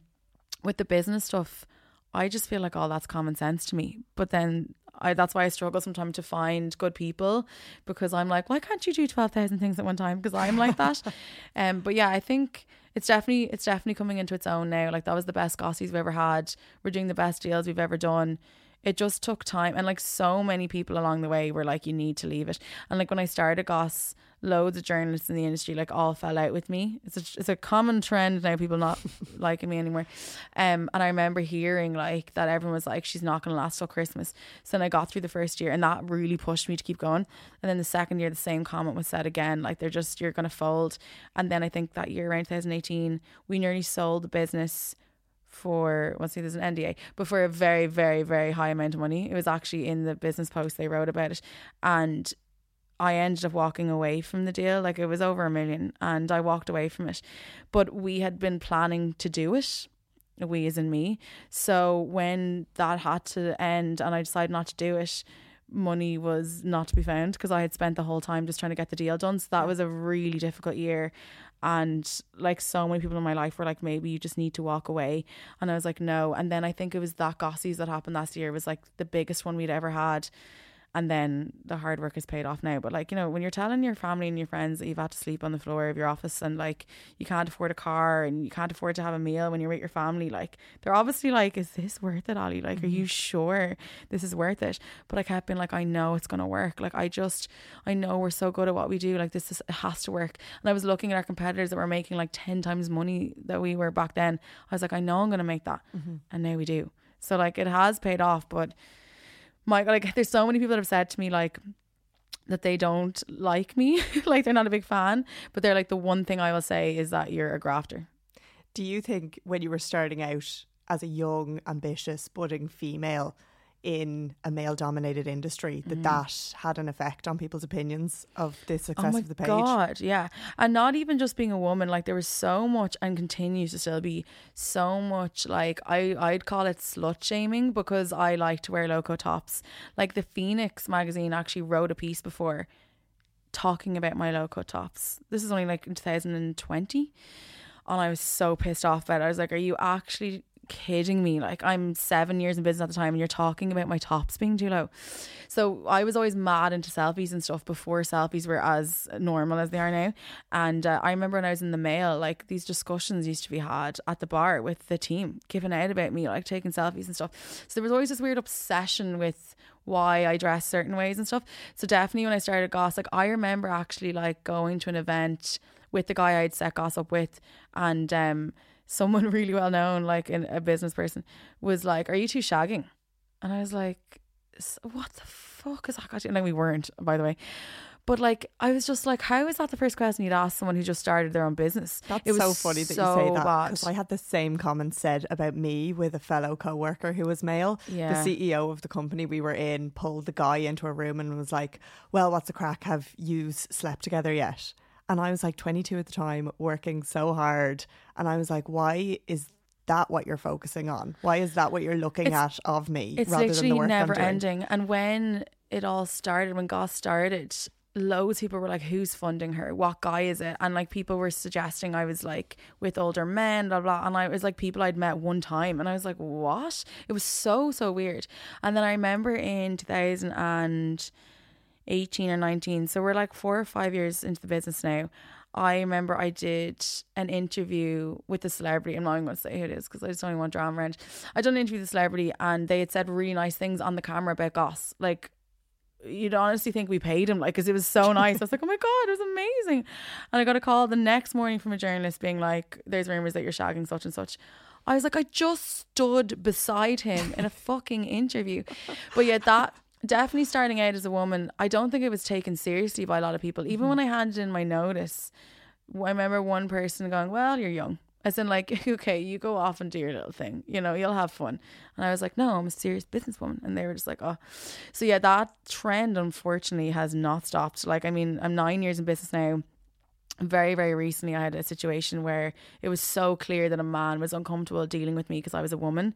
Speaker 1: with the business stuff, I just feel like all that's common sense to me. But then I that's why I struggle sometimes to find good people because I'm like, why can't you do twelve thousand things at one time? Because I'm like that. um, but yeah, I think it's definitely it's definitely coming into its own now. Like that was the best gossies we've ever had. We're doing the best deals we've ever done. It just took time, and like so many people along the way were like, you need to leave it. And like when I started Goss, loads of journalists in the industry like all fell out with me. It's a, it's a common trend now, people not liking me anymore. Um, and I remember hearing like that everyone was like, she's not going to last till Christmas. So then I got through the first year, and that really pushed me to keep going. And then the second year, the same comment was said again, like they're just you're going to fold. And then I think that year around 2018, we nearly sold the business for let's see there's an NDA but for a very very very high amount of money it was actually in the business post they wrote about it and I ended up walking away from the deal like it was over a million and I walked away from it but we had been planning to do it we as in me. So when that had to end and I decided not to do it, money was not to be found because I had spent the whole time just trying to get the deal done. So that was a really difficult year. And like so many people in my life were like, maybe you just need to walk away. And I was like, no. And then I think it was that Gossies that happened last year was like the biggest one we'd ever had and then the hard work is paid off now. But like, you know, when you're telling your family and your friends that you've had to sleep on the floor of your office and like you can't afford a car and you can't afford to have a meal when you're with your family, like they're obviously like, Is this worth it, Ollie? Like, mm-hmm. are you mm-hmm. sure this is worth it? But I kept being like, I know it's gonna work. Like I just I know we're so good at what we do. Like this is it has to work. And I was looking at our competitors that were making like ten times money that we were back then. I was like, I know I'm gonna make that. Mm-hmm. And now we do. So like it has paid off, but my like there's so many people that have said to me like that they don't like me. Like they're not a big fan but they're like the one thing i will say is that you're a grafter.
Speaker 2: Do you think when you were starting out as a young ambitious budding female in a male dominated industry that mm. that had an effect on people's opinions of the success
Speaker 1: oh
Speaker 2: of the page.
Speaker 1: God, yeah. And not even just being a woman, like there was so much and continues to still be so much like I I'd call it slut shaming because I like to wear loco tops. Like the Phoenix magazine actually wrote a piece before talking about my low cut tops. This is only like in 2020. And I was so pissed off about it. I was like, Are you actually kidding me? Like I'm seven years in business at the time and you're talking about my tops being too low. So I was always mad into selfies and stuff before selfies were as normal as they are now. And uh, I remember when I was in the mail, like these discussions used to be had at the bar with the team, giving out about me, like taking selfies and stuff. So there was always this weird obsession with why I dress certain ways and stuff. So definitely when I started Goss, like I remember actually like going to an event with the guy I'd set Goss up with and um someone really well known, like in, a business person, was like, "Are you two shagging?" And I was like, "What the fuck is that?" And then we weren't, by the way. But like, I was just like, how is that the first question you'd ask someone who just started their own business?
Speaker 2: That's it was so funny that so you say that because I had the same comment said about me with a fellow co-worker who was male. Yeah. The CEO of the company we were in pulled the guy into a room and was like, "Well, what's the crack? Have you slept together yet?" And I was like 22 at the time, working so hard. And I was like, why is that what you're focusing on? Why is that what you're looking it's, at of me?
Speaker 1: It's rather literally than the work never ending. And when it all started, when Goss started, loads of people were like, who's funding her? What guy is it? And like people were suggesting I was like with older men, blah, blah. And I was like people I'd met one time. And I was like, what? It was so, so weird. And then I remember in 2000 and 18 or 19. So we're like four or five years into the business now. I remember I did an interview with a celebrity. I'm not even going to say who it is because I just don't want drama around. I done an interview with a celebrity and they had said really nice things on the camera about Goss. Like, you'd honestly think we paid him, like, because it was so nice. I was like, oh my God, it was amazing. And I got a call the next morning from a journalist being like, there's rumors that you're shagging such and such. I was like, I just stood beside him in a fucking interview. But yeah, that definitely starting out as a woman, I don't think it was taken seriously by a lot of people. Even mm-hmm. when I handed in my notice, I remember one person going, Well, you're young. As in, like, okay, you go off and do your little thing, you know, you'll have fun. And I was like, No, I'm a serious businesswoman. And they were just like, Oh. So, yeah, that trend unfortunately has not stopped. Like, I mean, I'm nine years in business now very very recently i had a situation where it was so clear that a man was uncomfortable dealing with me because i was a woman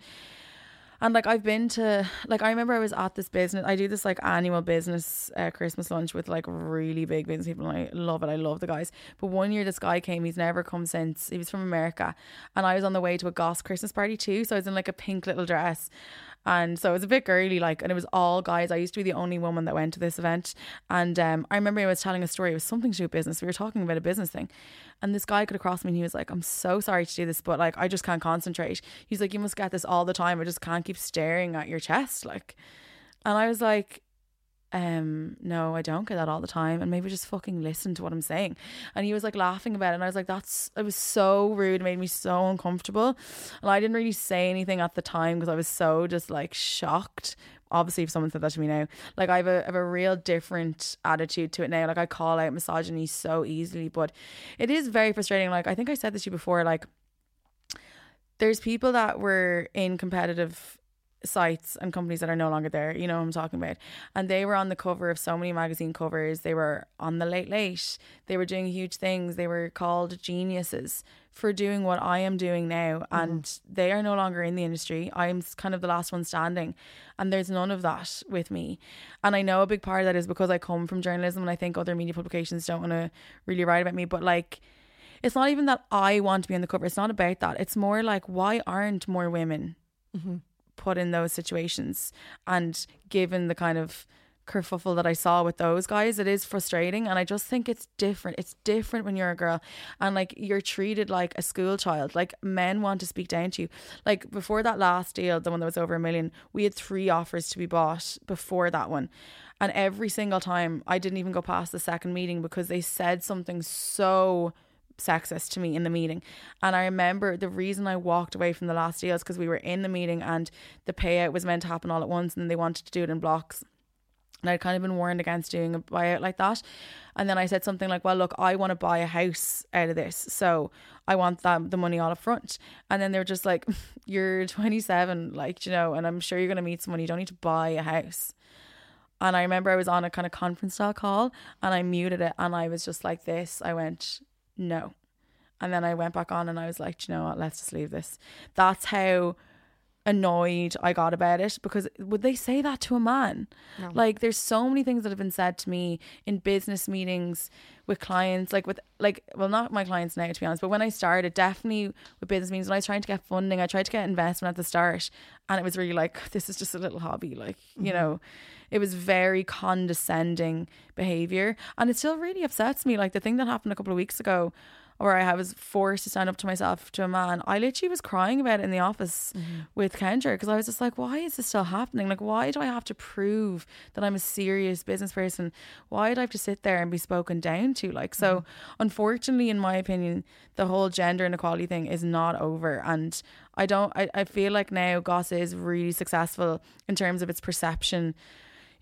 Speaker 1: and like I've been to like I remember I was at this business. I do this like annual business uh, Christmas lunch with like really big business people, and I love it. I love the guys. But one year this guy came. He's never come since. He was from America, and I was on the way to a Goss Christmas party too. So I was in like a pink little dress, and so it was a bit girly, like, and it was all guys. I used to be the only woman that went to this event. And um, I remember I was telling a story. It was something to do with business. We were talking about a business thing. And this guy could have crossed me and he was like, I'm so sorry to do this, but like, I just can't concentrate. He's like, You must get this all the time. I just can't keep staring at your chest. Like, and I was like, um, no, I don't get that all the time, and maybe just fucking listen to what I'm saying. And he was like laughing about it, and I was like, that's it was so rude, it made me so uncomfortable. And I didn't really say anything at the time because I was so just like shocked. Obviously, if someone said that to me now, like I have a have a real different attitude to it now. Like I call out misogyny so easily, but it is very frustrating. Like I think I said this to you before, like there's people that were in competitive sites and companies that are no longer there. You know what I'm talking about. And they were on the cover of so many magazine covers. They were on the Late Late. They were doing huge things. They were called geniuses for doing what I am doing now.
Speaker 2: Mm-hmm.
Speaker 1: And they are no longer in the industry. I'm kind of the last one standing. And there's none of that with me. And I know a big part of that is because I come from journalism and I think other media publications don't want to really write about me. But like, it's not even that I want to be on the cover. It's not about that. It's more like, why aren't more women put in those situations? And given the kind of kerfuffle that I saw with those guys, it is frustrating. And I just think it's different. It's different when you're a girl and like you're treated like a school child. Like men want to speak down to you. Like before that last deal, the one that was over a million, we had three offers to be bought before that one. And every single time I didn't even go past the second meeting because they said something so sexist to me in the meeting. And I remember the reason I walked away from the last deal is because we were in the meeting and the payout was meant to happen all at once and they wanted to do it in blocks. And I'd kind of been warned against doing a buyout like that. And then I said something like, well, look, I want to buy a house out of this. So I want that the money all up front. And then they're just like, you're 27, like, you know, and I'm sure you're going to meet someone. You don't need to buy a house. And I remember I was on a kind of conference call and I muted it and I was just like this. I went, no. And then I went back on and I was like, "Do you know what, let's just leave this. That's how annoyed I got about it because would they say that to a man? Like there's so many things that have been said to me in business meetings with clients, like with like well not my clients now to be honest, but when I started, definitely with business meetings when I was trying to get funding, I tried to get investment at the start and it was really like this is just a little hobby, like, you mm-hmm. know. It was very condescending behavior and it still really upsets me. Like the thing that happened a couple of weeks ago where I was forced to stand up to myself to a man. I literally was crying about it in the office mm-hmm. with Kendra because I was just like, why is this still happening? Like, why do I have to prove that I'm a serious business person? Why do I have to sit there and be spoken down to? Like, so mm-hmm. unfortunately, in my opinion, the whole gender inequality thing is not over. And I don't, I, I feel like now Goss is really successful in terms of its perception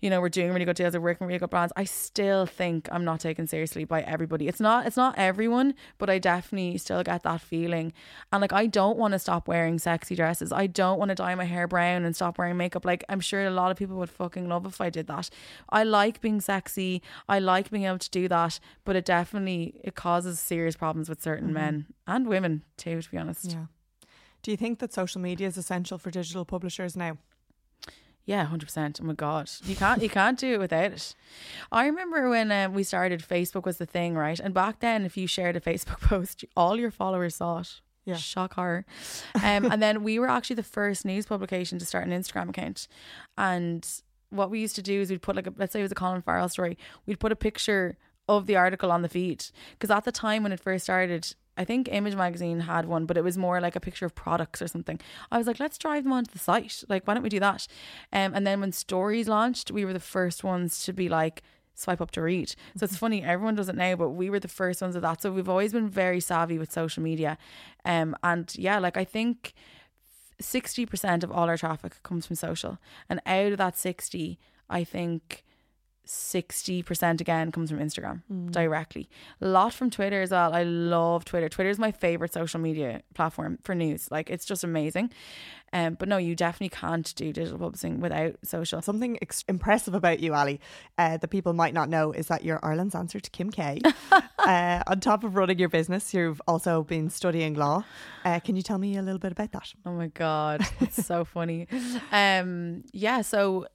Speaker 1: you know, we're doing really good deals, we're working really good brands. I still think I'm not taken seriously by everybody. It's not it's not everyone, but I definitely still get that feeling. And like I don't want to stop wearing sexy dresses. I don't want to dye my hair brown and stop wearing makeup. Like I'm sure a lot of people would fucking love if I did that. I like being sexy. I like being able to do that, but it definitely it causes serious problems with certain mm-hmm. men and women too, to be honest.
Speaker 2: Yeah. Do you think that social media is essential for digital publishers now?
Speaker 1: Yeah, hundred percent. Oh my god, you can't you can't do it without it. I remember when um, we started, Facebook was the thing, right? And back then, if you shared a Facebook post, all your followers saw it.
Speaker 2: Yeah.
Speaker 1: shock horror. Um, and then we were actually the first news publication to start an Instagram account, and what we used to do is we'd put like a, let's say it was a Colin Farrell story, we'd put a picture of the article on the feed because at the time when it first started. I think Image Magazine had one, but it was more like a picture of products or something. I was like, let's drive them onto the site. Like, why don't we do that? Um, and then when Stories launched, we were the first ones to be like, swipe up to read. So it's funny, everyone does it now, but we were the first ones of that. So we've always been very savvy with social media. Um, and yeah, like I think 60% of all our traffic comes from social. And out of that 60, I think 60% again comes from Instagram directly. A lot from Twitter as well. I love Twitter. Twitter is my favorite social media platform for news. Like it's just amazing. Um, but no, you definitely can't do digital publishing without social.
Speaker 2: Something ex- impressive about you, Ali, uh, that people might not know is that you're Ireland's answer to Kim K. uh, on top of running your business, you've also been studying law. Uh, can you tell me a little bit about that?
Speaker 1: Oh my god, it's so funny. Um, yeah. So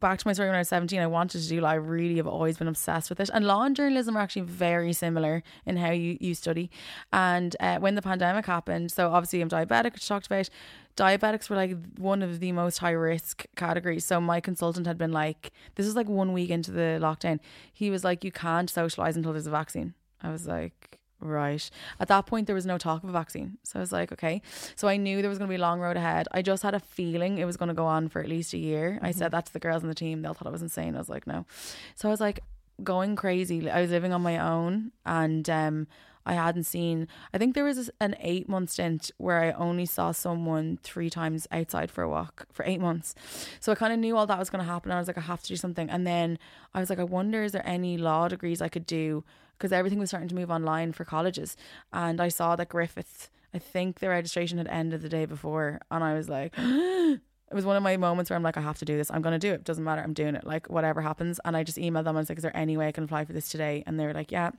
Speaker 1: back to my story when I was seventeen, I wanted to do law. I really have always been obsessed with it. And law and journalism are actually very similar in how you you study. And uh, when the pandemic happened, so obviously I'm diabetic, which I talked about. Diabetics were like one of the most high risk categories. So my consultant had been like, this is like one week into the lockdown. He was like, you can't socialize until there's a vaccine. I was like, Right. At that point, there was no talk of a vaccine. So I was like, okay. So I knew there was going to be a long road ahead. I just had a feeling it was going to go on for at least a year. I said that to the girls on the team. They all thought I was insane. I was like, no. So I was like going crazy. I was living on my own and um, I hadn't seen, I think there was an eight month stint where I only saw someone three times outside for a walk for eight months. So I kind of knew all that was going to happen. And I was like, I have to do something. And then I was like, I wonder, is there any law degrees I could do? Because everything was starting to move online for colleges. And I saw that Griffith, I think the registration had ended the day before. And I was like, it was one of my moments where I'm like, I have to do this. I'm going to do it. It doesn't matter. I'm doing it. Like, whatever happens. And I just emailed them. I was like, is there any way I can apply for this today? And they were like, yeah.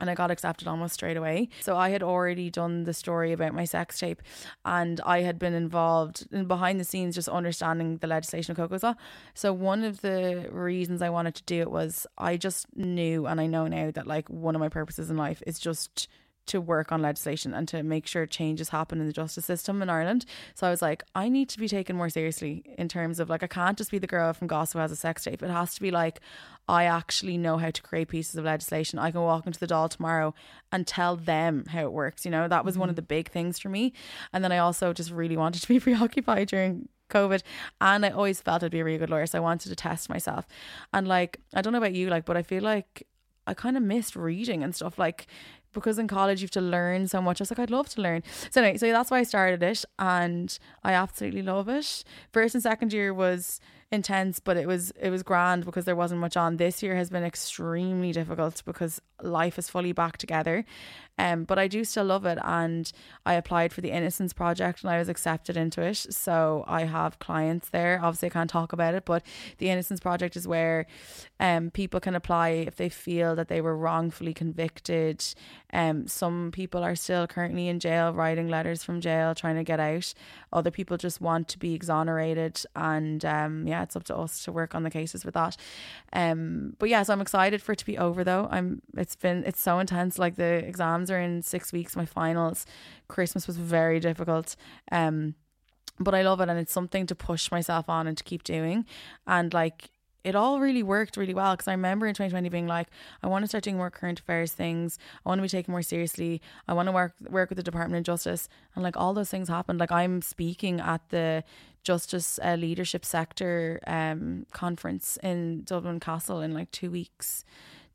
Speaker 1: And I got accepted almost straight away. So I had already done the story about my sex tape and I had been involved in behind the scenes just understanding the legislation of Coco's Law. So one of the reasons I wanted to do it was I just knew and I know now that like one of my purposes in life is just to work on legislation and to make sure changes happen in the justice system in Ireland. So I was like, I need to be taken more seriously in terms of like, I can't just be the girl from Gossip who has a sex tape. It has to be like, I actually know how to create pieces of legislation. I can walk into the Dáil tomorrow and tell them how it works. You know, that was mm-hmm. one of the big things for me. And then I also just really wanted to be preoccupied during COVID. And I always felt I'd be a really good lawyer. So I wanted to test myself. And like, I don't know about you, like, but I feel like I kind of missed reading and stuff. Like because in college you have to learn so much. I was like, I'd love to learn. So anyway, so that's why I started it and I absolutely love it. First and second year was intense, but it was it was grand because there wasn't much on. This year has been extremely difficult because life is fully back together. Um, but I do still love it, and I applied for the Innocence Project and I was accepted into it. So I have clients there. Obviously, I can't talk about it, but the Innocence Project is where um people can apply if they feel that they were wrongfully convicted. Um, some people are still currently in jail, writing letters from jail, trying to get out. Other people just want to be exonerated, and um, yeah, it's up to us to work on the cases with that. Um, but yeah, so I'm excited for it to be over though. I'm. It's been it's so intense. Like the exams are in six weeks. My finals. Christmas was very difficult. Um, but I love it and it's something to push myself on and to keep doing. And like it all really worked really well because I remember in 2020 being like, I want to start doing more current affairs things. I want to be taken more seriously. I want to work work with the Department of Justice, and like all those things happened. Like I'm speaking at the Justice uh, Leadership Sector um, conference in Dublin Castle in like two weeks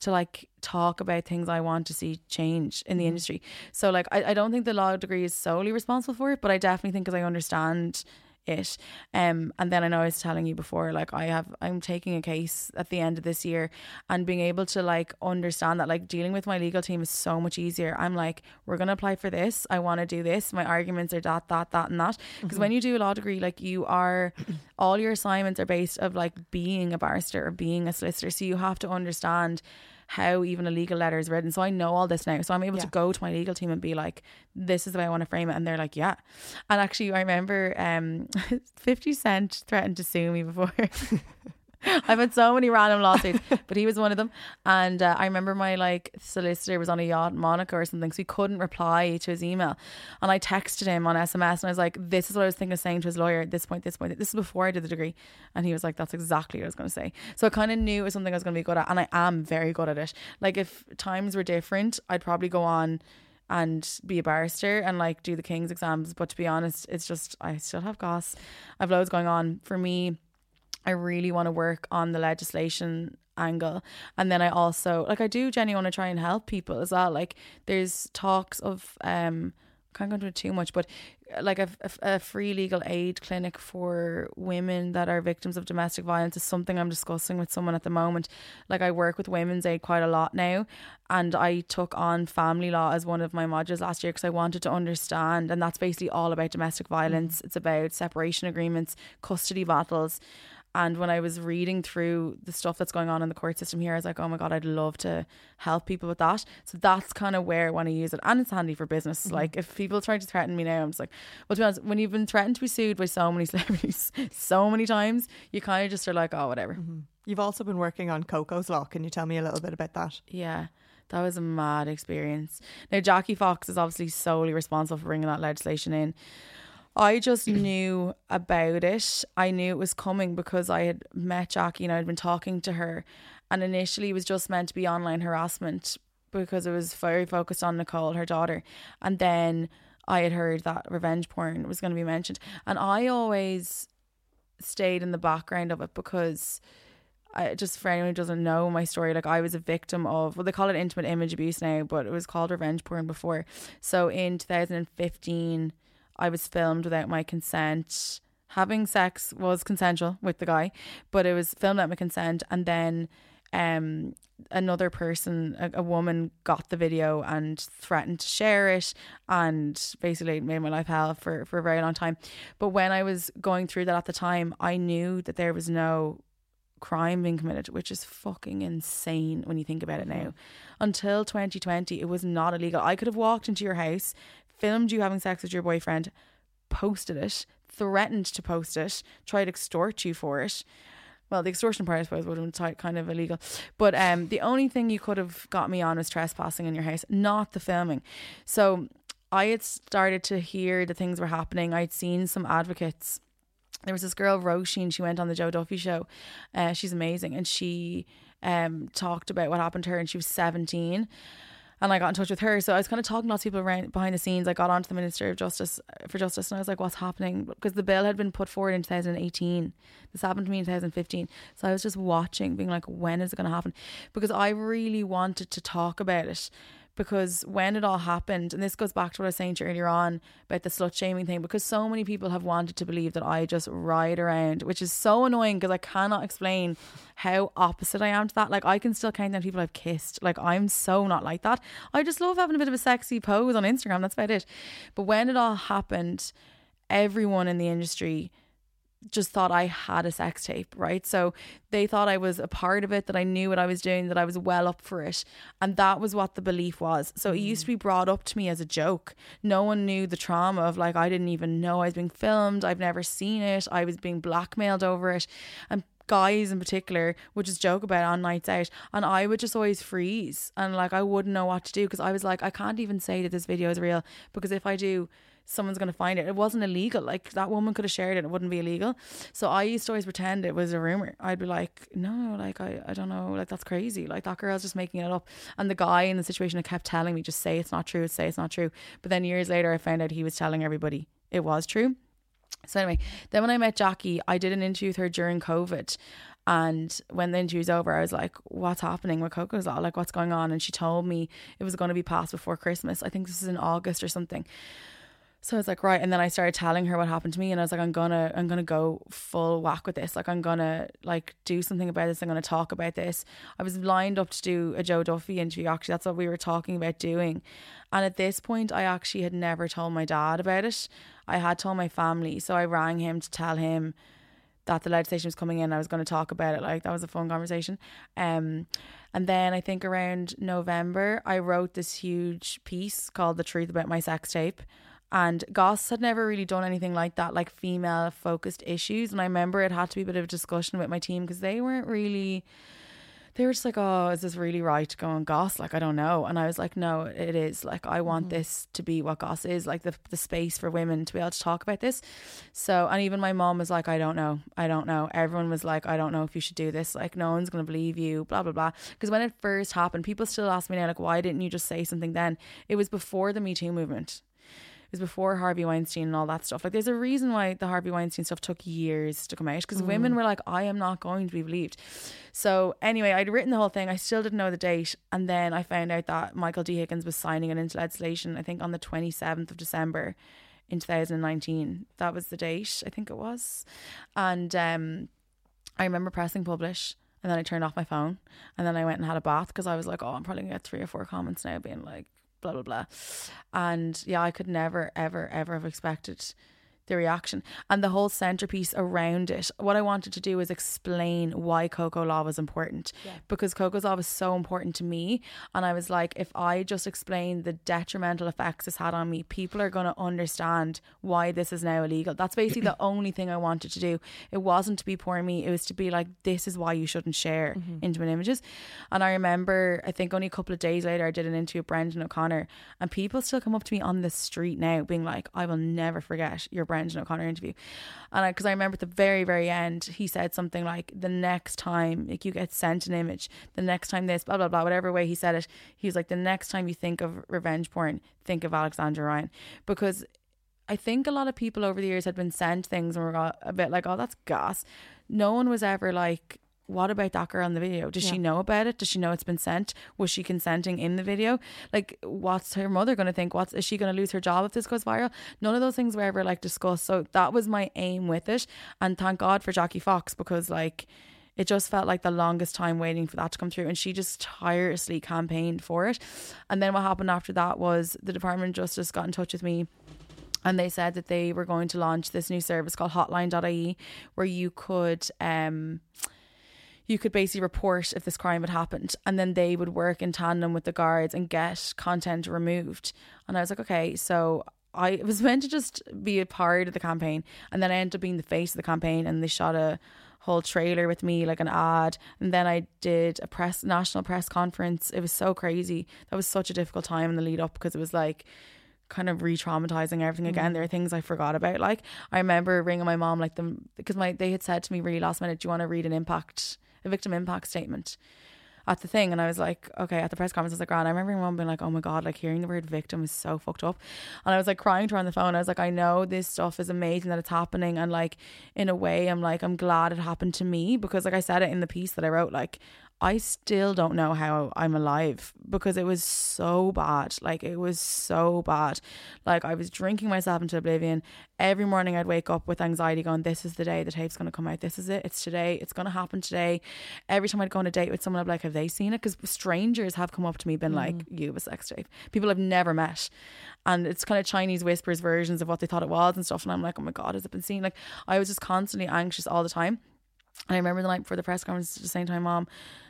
Speaker 1: to like talk about things I want to see change in the mm-hmm. industry. So like I, I don't think the law degree is solely responsible for it, but I definitely think because I understand it. Um, and then I know I was telling you before, like I have, I'm taking a case at the end of this year, and being able to like understand that, like dealing with my legal team is so much easier. I'm like, we're gonna apply for this. I want to do this. My arguments are that, that, that, and that. Because mm-hmm. when you do a law degree, like you are, all your assignments are based of like being a barrister or being a solicitor. So you have to understand how even a legal letter is written. So I know all this now. So I'm able yeah. to go to my legal team and be like, this is the way I want to frame it. And they're like, yeah. And actually, I remember um, 50 Cent threatened to sue me before. I've had so many random lawsuits, but he was one of them. And uh, I remember my like solicitor was on a yacht in Monaco or something, so he couldn't reply to his email. And I texted him on SMS, and I was like, "This is what I was thinking of saying to his lawyer at this point, this point. This is before I did the degree." And he was like, "That's exactly what I was going to say." So I kind of knew it was something I was going to be good at, and I am very good at it. Like if times were different, I'd probably go on and be a barrister and like do the King's exams. But to be honest, it's just I still have goss. I've loads going on. For me, I really want to work on the legislation angle and then I also like I do genuinely want to try and help people as well like there's talks of um can't go into it too much but uh, like a, a, free legal aid clinic for women that are victims of domestic violence is something I'm discussing with someone at the moment. Like I work with women's aid quite a lot now, and I took on family law as one of my modules last year because I wanted to understand, and that's basically all about domestic violence. Mm. It's about separation agreements, custody battles, and when I was reading through the stuff that's going on in the court system here, I was like, oh my God, I'd love to help people with that. So that's kind of where I want to use it. And it's handy for business. Mm-hmm. Like if people try to threaten me now, I'm just like, well, to be honest, when you've been threatened to be sued by so many celebrities so many times, you kind of just are like, oh, whatever.
Speaker 2: Mm-hmm. You've also been working on Coco's Law. Can you tell me a little bit about that?
Speaker 1: Yeah. That was a mad experience. Now, Jackie Fox is obviously solely responsible for bringing that legislation in. I just knew about it. I knew it was coming because I had met Jackie and I'd been talking to her. And initially, it was just meant to be online harassment because it was very focused on Nicole, her daughter. And then I had heard that revenge porn was going to be mentioned. And I always stayed in the background of it because. I just for anyone who doesn't know my story, like I was a victim of well, they call it intimate image abuse now, but it was called revenge porn before. So in 2015, I was filmed without my consent. Having sex was consensual with the guy, but it was filmed without my consent. And then um another person a, a woman got the video and threatened to share it and basically made my life hell for for a very long time but when i was going through that at the time i knew that there was no crime being committed which is fucking insane when you think about it now until 2020 it was not illegal i could have walked into your house filmed you having sex with your boyfriend posted it threatened to post it tried to extort you for it well, the extortion part, I suppose, would have been kind of illegal. But um, the only thing you could have got me on was trespassing in your house, not the filming. So I had started to hear the things were happening. I'd seen some advocates. There was this girl, Roisin, she went on the Joe Duffy show. Uh, she's amazing. And she um, talked about what happened to her, and she was 17 and I got in touch with her. So I was kind of talking to lots of people around behind the scenes. I got onto the Minister of Justice uh, for Justice, and I was like, "What's happening?" Because the bill had been put forward in 2018. This happened to me in 2015. So I was just watching, being like, "When is it going to happen?" Because I really wanted to talk about it because when it all happened, and this goes back to what I was saying to you earlier on about the slut shaming thing, because so many people have wanted to believe that I just ride around, which is so annoying because I cannot explain how opposite I am to that. Like I can still count down people I've kissed. Like I'm so not like that. I just love having a bit of a sexy pose on Instagram. That's about it. But when it all happened, everyone in the industry just thought I had a sex tape, right? So they thought I was a part of it, that I knew what I was doing, that I was well up for it. And that was what the belief was. So it used to be mm. brought up to me as a joke. No one knew the trauma of like, I didn't even know I was being filmed. I've never seen it. I was being blackmailed over it. And guys in particular would just joke about it on nights out and I would just always freeze and like I wouldn't know what to do because I was like I can't even say that this video is real because if I do someone's going to find it. It wasn't illegal. Like that woman could have shared it. It wouldn't be illegal. So I used to always pretend it was a rumor. I'd be like, no, like I, I don't know. Like that's crazy. Like that girl's just making it up. And the guy in the situation kept telling me, just say it's not true. Say it's not true. But then years later, I found out he was telling everybody it was true. So anyway, then when I met Jackie, I did an interview with her during COVID. And when the interview was over, I was like, what's happening with Coco's Law? Like, what's going on? And she told me it was going to be passed before Christmas. I think this is in August or something. So I was like, right. And then I started telling her what happened to me. And I was like, I'm gonna, I'm gonna go full whack with this. Like, I'm gonna like do something about this. I'm gonna talk about this. I was lined up to do a Joe Duffy interview. Actually, that's what we were talking about doing. And at this point, I actually had never told my dad about it. I had told my family. So I rang him to tell him that the legislation was coming in. I was going to talk about it. Like that was a fun conversation. Um, and then I think around November, I wrote this huge piece called "The Truth About My Sex Tape." And Goss had never really done anything like that, like female focused issues. And I remember it had to be a bit of a discussion with my team because they weren't really, they were just like, oh, is this really right to go on Goss? Like, I don't know. And I was like, no, it is. Like, I want mm. this to be what Goss is, like the, the space for women to be able to talk about this. So, and even my mom was like, I don't know. I don't know. Everyone was like, I don't know if you should do this. Like, no one's going to believe you, blah, blah, blah. Because when it first happened, people still ask me now, like, why didn't you just say something then? It was before the Me Too movement was before Harvey Weinstein and all that stuff. Like, there's a reason why the Harvey Weinstein stuff took years to come out because mm. women were like, I am not going to be believed. So, anyway, I'd written the whole thing. I still didn't know the date. And then I found out that Michael D. Higgins was signing it into legislation, I think on the 27th of December in 2019. That was the date, I think it was. And um, I remember pressing publish. And then I turned off my phone and then I went and had a bath because I was like, oh, I'm probably going to get three or four comments now being like, blah blah blah. And yeah i could never ever ever have expected the reaction and the whole centerpiece around it. What I wanted to do was explain why Coco Law was important yeah. because Coco Law was so important to me. And I was like, if I just explain the detrimental effects this had on me, people are going to understand why this is now illegal. That's basically the only thing I wanted to do. It wasn't to be poor me, it was to be like, this is why you shouldn't share mm-hmm. intimate images. And I remember, I think only a couple of days later, I did an interview with Brendan O'Connor, and people still come up to me on the street now being like, I will never forget your Brendan Brendan O'Connor interview. And because I, I, remember at the very, very end, he said something like, the next time like you get sent an image, the next time this, blah, blah, blah, whatever way he said it, he was like, the next time you think of revenge porn, think of Alexandra Ryan. Because I think a lot of people over the years had been sent things and were a bit like, oh, that's gas. No one was ever like, what about that girl in the video? Does yeah. she know about it? Does she know it's been sent? Was she consenting in the video? Like, what's her mother going to think? What's is she going to lose her job if this goes viral? None of those things were ever like discussed. So that was my aim with it, and thank God for Jackie Fox because like it just felt like the longest time waiting for that to come through. And she just tirelessly campaigned for it. And then what happened after that was the Department of Justice got in touch with me and they said that they were going to launch this new service called hotline.ie where you could um you could basically report if this crime had happened and then they would work in tandem with the guards and get content removed. And i was like okay so i was meant to just be a part of the campaign and then i ended up being the face of the campaign and they shot a whole trailer with me like an ad. And then i did a press national press conference. It was so crazy. That was such a difficult time in the lead up because it was like kind of re-traumatizing everything again. Mm. There are things I forgot about. Like I remember ringing my mom, like them because my they had said to me really last minute, "Do you want to read an impact, a victim impact statement?" At the thing, and I was like, okay. At the press conference, I was like, "Grand." I remember mom being like, "Oh my god!" Like hearing the word victim is so fucked up, and I was like crying to her on the phone. I was like, "I know this stuff is amazing that it's happening, and like in a way, I'm like, I'm glad it happened to me because, like I said it in the piece that I wrote, like I still don't know how I'm alive because it was so bad. Like it was so bad. Like I was drinking myself into oblivion. Every morning I'd wake up with anxiety going, This is the day the tape's gonna come out. This is it. It's today. It's gonna happen today. Every time I'd go on a date with someone, I'd be like, Have they seen it? Because strangers have come up to me been like, mm. You have a sex tape. People I've never met. And it's kind of Chinese whispers versions of what they thought it was and stuff. And I'm like, Oh my God, has it been seen? Like I was just constantly anxious all the time. And I remember the night before the press conference just saying to my mom,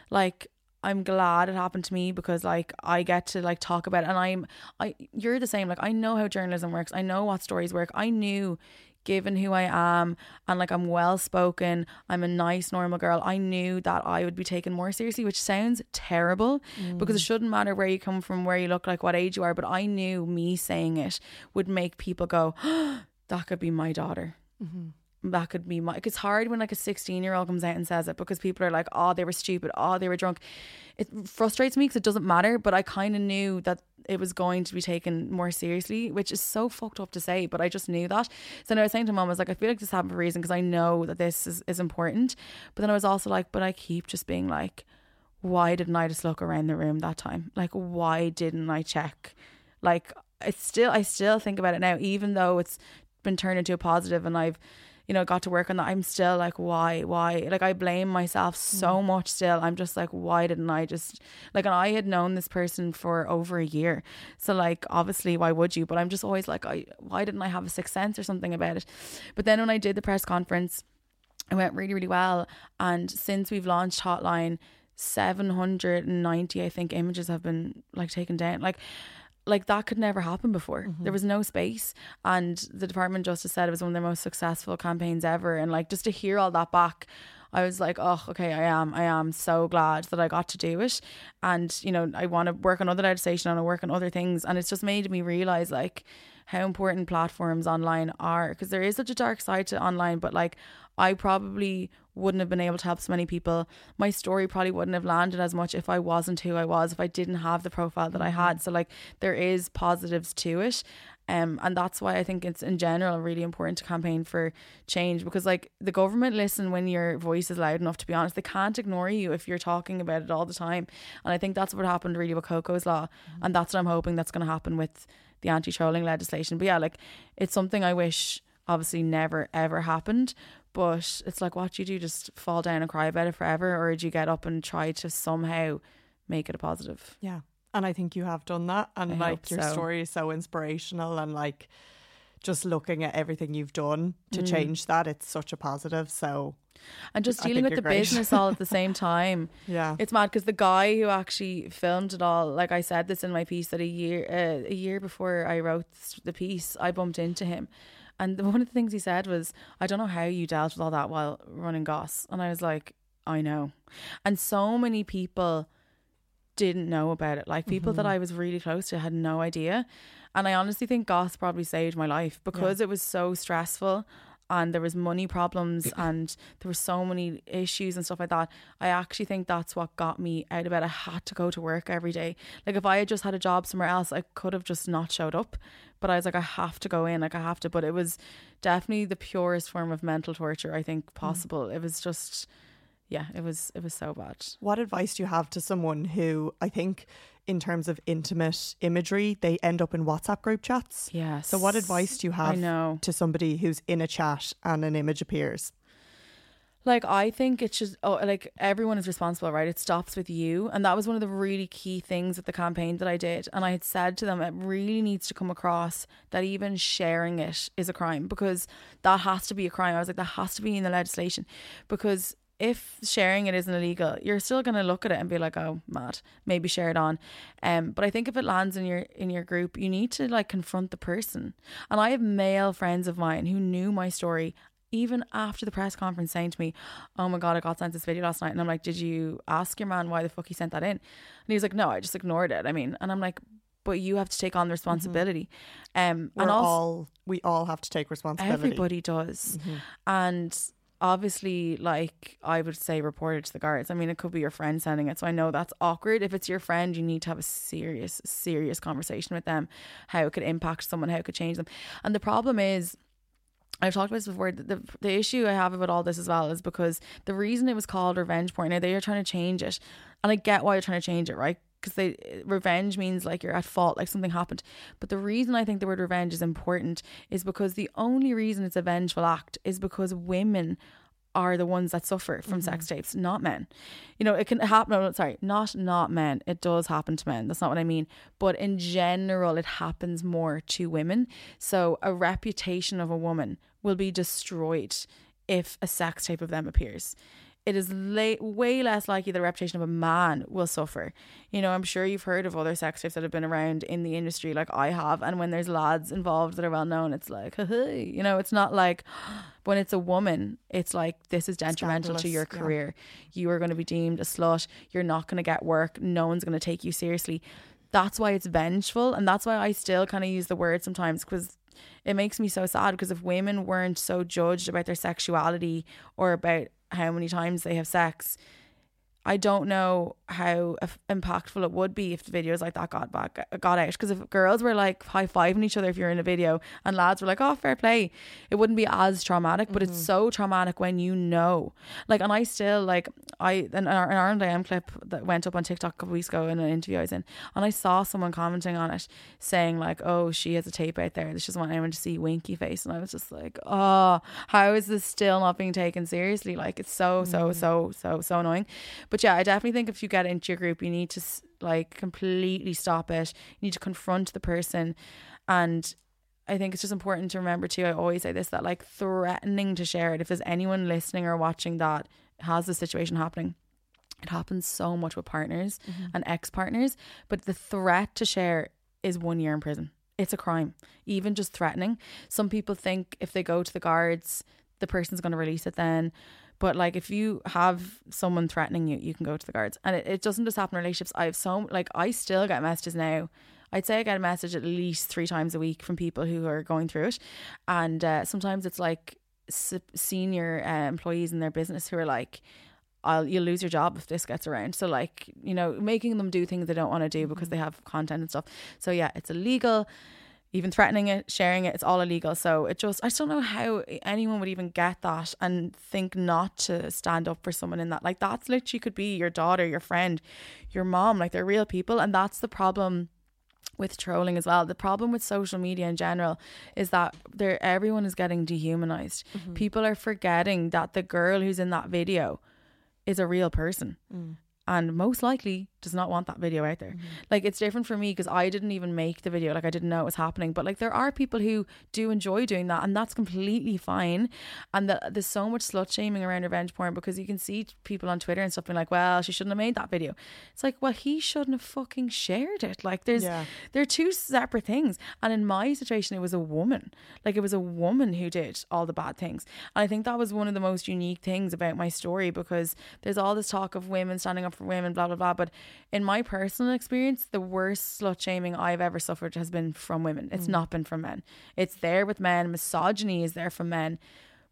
Speaker 1: like I'm glad it happened to me because like I get to like talk about it. And I'm I you're the same. Like I know how journalism works. I know what stories work. I knew given who I am and like I'm well spoken I'm a nice normal girl I knew that I would be taken more seriously which sounds terrible mm. because it shouldn't matter where you come from where you look like what age you are. But I knew me saying it would make people go oh, that could be my daughter. Mm-hmm that could be my it's hard when like a 16 year old comes out and says it because people are like oh they were stupid. Oh they were drunk. It frustrates me because it doesn't matter but i kind of knew that it was going to be taken more seriously which is so fucked up to say but i just knew that. So then i was saying to mom i was like i feel like this happened for a reason because i know that this is, is important. But then i was also like but i keep just being like why didn't i just look around the room that time? Like why didn't i check? Like it's still i still think about it now even though it's been turned into a positive and i've you know, got to work on that, I'm still like, why, why? Like, I blame myself so mm. much still. I'm just like, why didn't I just, like, and I had known this person for over a year. So, like, obviously, why would you? But I'm just always like, I, why didn't I have a sixth sense or something about it? But then when I did the press conference, it went really, really well. And since we've launched Hotline, 790, I think, images have been like taken down. Like, like that could never happen before. Mm-hmm. There was no space, and the Department of Justice said it was one of their most successful campaigns ever. And like just to hear all that back, I was like, oh, okay, I am, I am so glad that I got to do it, and you know, I want to work on other legislation, and I work on other things, and it's just made me realize like how important platforms online are because there is such a dark side to online, but like I probably wouldn't have been able to help so many people. My story probably wouldn't have landed as much if I wasn't who I was, if I didn't have the profile that I had. Mm-hmm. So like there is positives to it. Um, and that's why I think it's in general really important to campaign for change because like the government listen when your voice is loud enough to be honest they can't ignore you if you're talking about it all the time and I think that's what happened really with Coco's law mm-hmm. and that's what I'm hoping that's going to happen with the anti-trolling legislation but yeah like it's something I wish obviously never ever happened but it's like, what do you do? Just fall down and cry about it forever? Or do you get up and try to somehow make it a positive?
Speaker 2: Yeah. And I think you have done that. And I like your so. story is so inspirational. And like just looking at everything you've done to mm. change that, it's such a positive. So.
Speaker 1: And just dealing with the great. business all at the same time.
Speaker 2: yeah.
Speaker 1: It's mad because the guy who actually filmed it all, like I said this in my piece, that a year, uh, a year before I wrote the piece, I bumped into him and one of the things he said was, I don't know how you dealt with all that while running Goss. And I was like, I know. And so many people didn't know about it. Like people mm-hmm. that I was really close to had no idea. And I honestly think Goss probably saved my life because yeah. it was so stressful and there was money problems and there were so many issues and stuff like that i actually think that's what got me out of bed i had to go to work every day like if i had just had a job somewhere else i could have just not showed up but i was like i have to go in like i have to but it was definitely the purest form of mental torture i think mm. possible mm. it was just yeah it was it was so bad
Speaker 2: what advice do you have to someone who i think in terms of intimate imagery, they end up in WhatsApp group chats.
Speaker 1: Yes.
Speaker 2: So, what advice do you have I know. to somebody who's in a chat and an image appears?
Speaker 1: Like I think it should oh like everyone is responsible, right? It stops with you. And that was one of the really key things with the campaign that I did. And I had said to them it really needs to come across that even sharing it is a crime because that has to be a crime. I was like, that has to be in the legislation. Because if sharing it isn't illegal, you're still gonna look at it and be like, "Oh, mad." Maybe share it on. Um, but I think if it lands in your in your group, you need to like confront the person. And I have male friends of mine who knew my story even after the press conference saying to me, Oh my god, I got sent this video last night and I'm like, Did you ask your man why the fuck he sent that in? And he was like, No, I just ignored it. I mean and I'm like, But you have to take on the responsibility. Um
Speaker 2: We're
Speaker 1: and also
Speaker 2: all we all have to take responsibility.
Speaker 1: everybody does. And obviously like I would say report it to the guards. I mean it could be your friend sending it. So I know that's awkward. If it's your friend, you need to have a serious, serious conversation with them, how it could impact someone, how it could change them. And the problem is I've talked about this before. The, the issue I have about all this as well is because the reason it was called revenge porn. Now they are trying to change it, and I get why you're trying to change it, right? Because they eh, revenge means like you're at fault, like something happened. But the reason I think the word revenge is important is because the only reason it's a vengeful act is because women are the ones that suffer from mm-hmm. sex tapes, not men. You know, it can happen. No, sorry, not not men. It does happen to men. That's not what I mean. But in general, it happens more to women. So a reputation of a woman will be destroyed if a sex tape of them appears. It is la- way less likely the reputation of a man will suffer. You know, I'm sure you've heard of other sex tapes that have been around in the industry, like I have. And when there's lads involved that are well known, it's like, hey, you know, it's not like when it's a woman, it's like this is detrimental to
Speaker 2: Scandalous,
Speaker 1: your
Speaker 2: yeah.
Speaker 1: career. You are going to be deemed a slut. You're not going to get work. No one's going to take you seriously. That's why it's vengeful, and that's why I still kind of use the word sometimes because it makes me so sad because if women weren't so judged about their sexuality or about how many times they have sex, I don't know how impactful it would be if the videos like that got back got out. Because if girls were like high fiving each other if you're in a video, and lads were like, "Oh, fair play," it wouldn't be as traumatic. But it's mm-hmm. so traumatic when you know. Like, and I still like I an, an Ireland AM clip that went up on TikTok a couple weeks ago in an interview I was in, and I saw someone commenting on it saying like, "Oh, she has a tape out there. She doesn't want anyone to see winky face," and I was just like, "Oh, how is this still not being taken seriously? Like, it's so so mm-hmm. so so so annoying." But yeah, I definitely think if you get into your group, you need to like completely stop it. You need to confront the person, and I think it's just important to remember too. I always say this that like threatening to share it. If there's anyone listening or watching that has this situation happening, it happens so much with partners mm-hmm. and ex partners. But the threat to share is one year in prison. It's a crime, even just threatening. Some people think if they go to the guards, the person's going to release it then. But like if you have someone threatening you, you can go to the guards. And it, it doesn't just happen in relationships. I have so like I still get messages now. I'd say I get a message at least three times a week from people who are going through it, and uh, sometimes it's like s- senior uh, employees in their business who are like, I'll you'll lose your job if this gets around. So like, you know, making them do things they don't want to do because they have content and stuff. So yeah, it's illegal. Even threatening it, sharing it, it's all illegal. So it just I just don't know how anyone would even get that and think not to stand up for someone in that. Like that's literally could be your daughter, your friend, your mom, like they're real people. And that's the problem with trolling as well. The problem with social media in general is that there everyone is getting dehumanized. Mm-hmm. People are forgetting that the girl who's in that video is a real person. Mm. And most likely does not want that video out there. Mm-hmm. Like it's different for me because I didn't even make the video. Like I didn't know it was happening. But like there are people who do enjoy doing that and that's completely fine. And the, there's so much slut shaming around revenge porn because you can see people on Twitter and stuff being like, well, she shouldn't have made that video. It's like, well, he shouldn't have fucking shared it. Like there's
Speaker 2: Yeah.
Speaker 1: they're two separate things. And in my situation, it was a woman. Like it was a woman who did all the bad things. And I think that was one of the most unique things about my story because there's all this talk of women standing up for women, blah, blah, blah. But in my personal experience, the worst slut shaming I've ever suffered has been from women. It's mm. not been from men. It's there with men. Misogyny is there from men.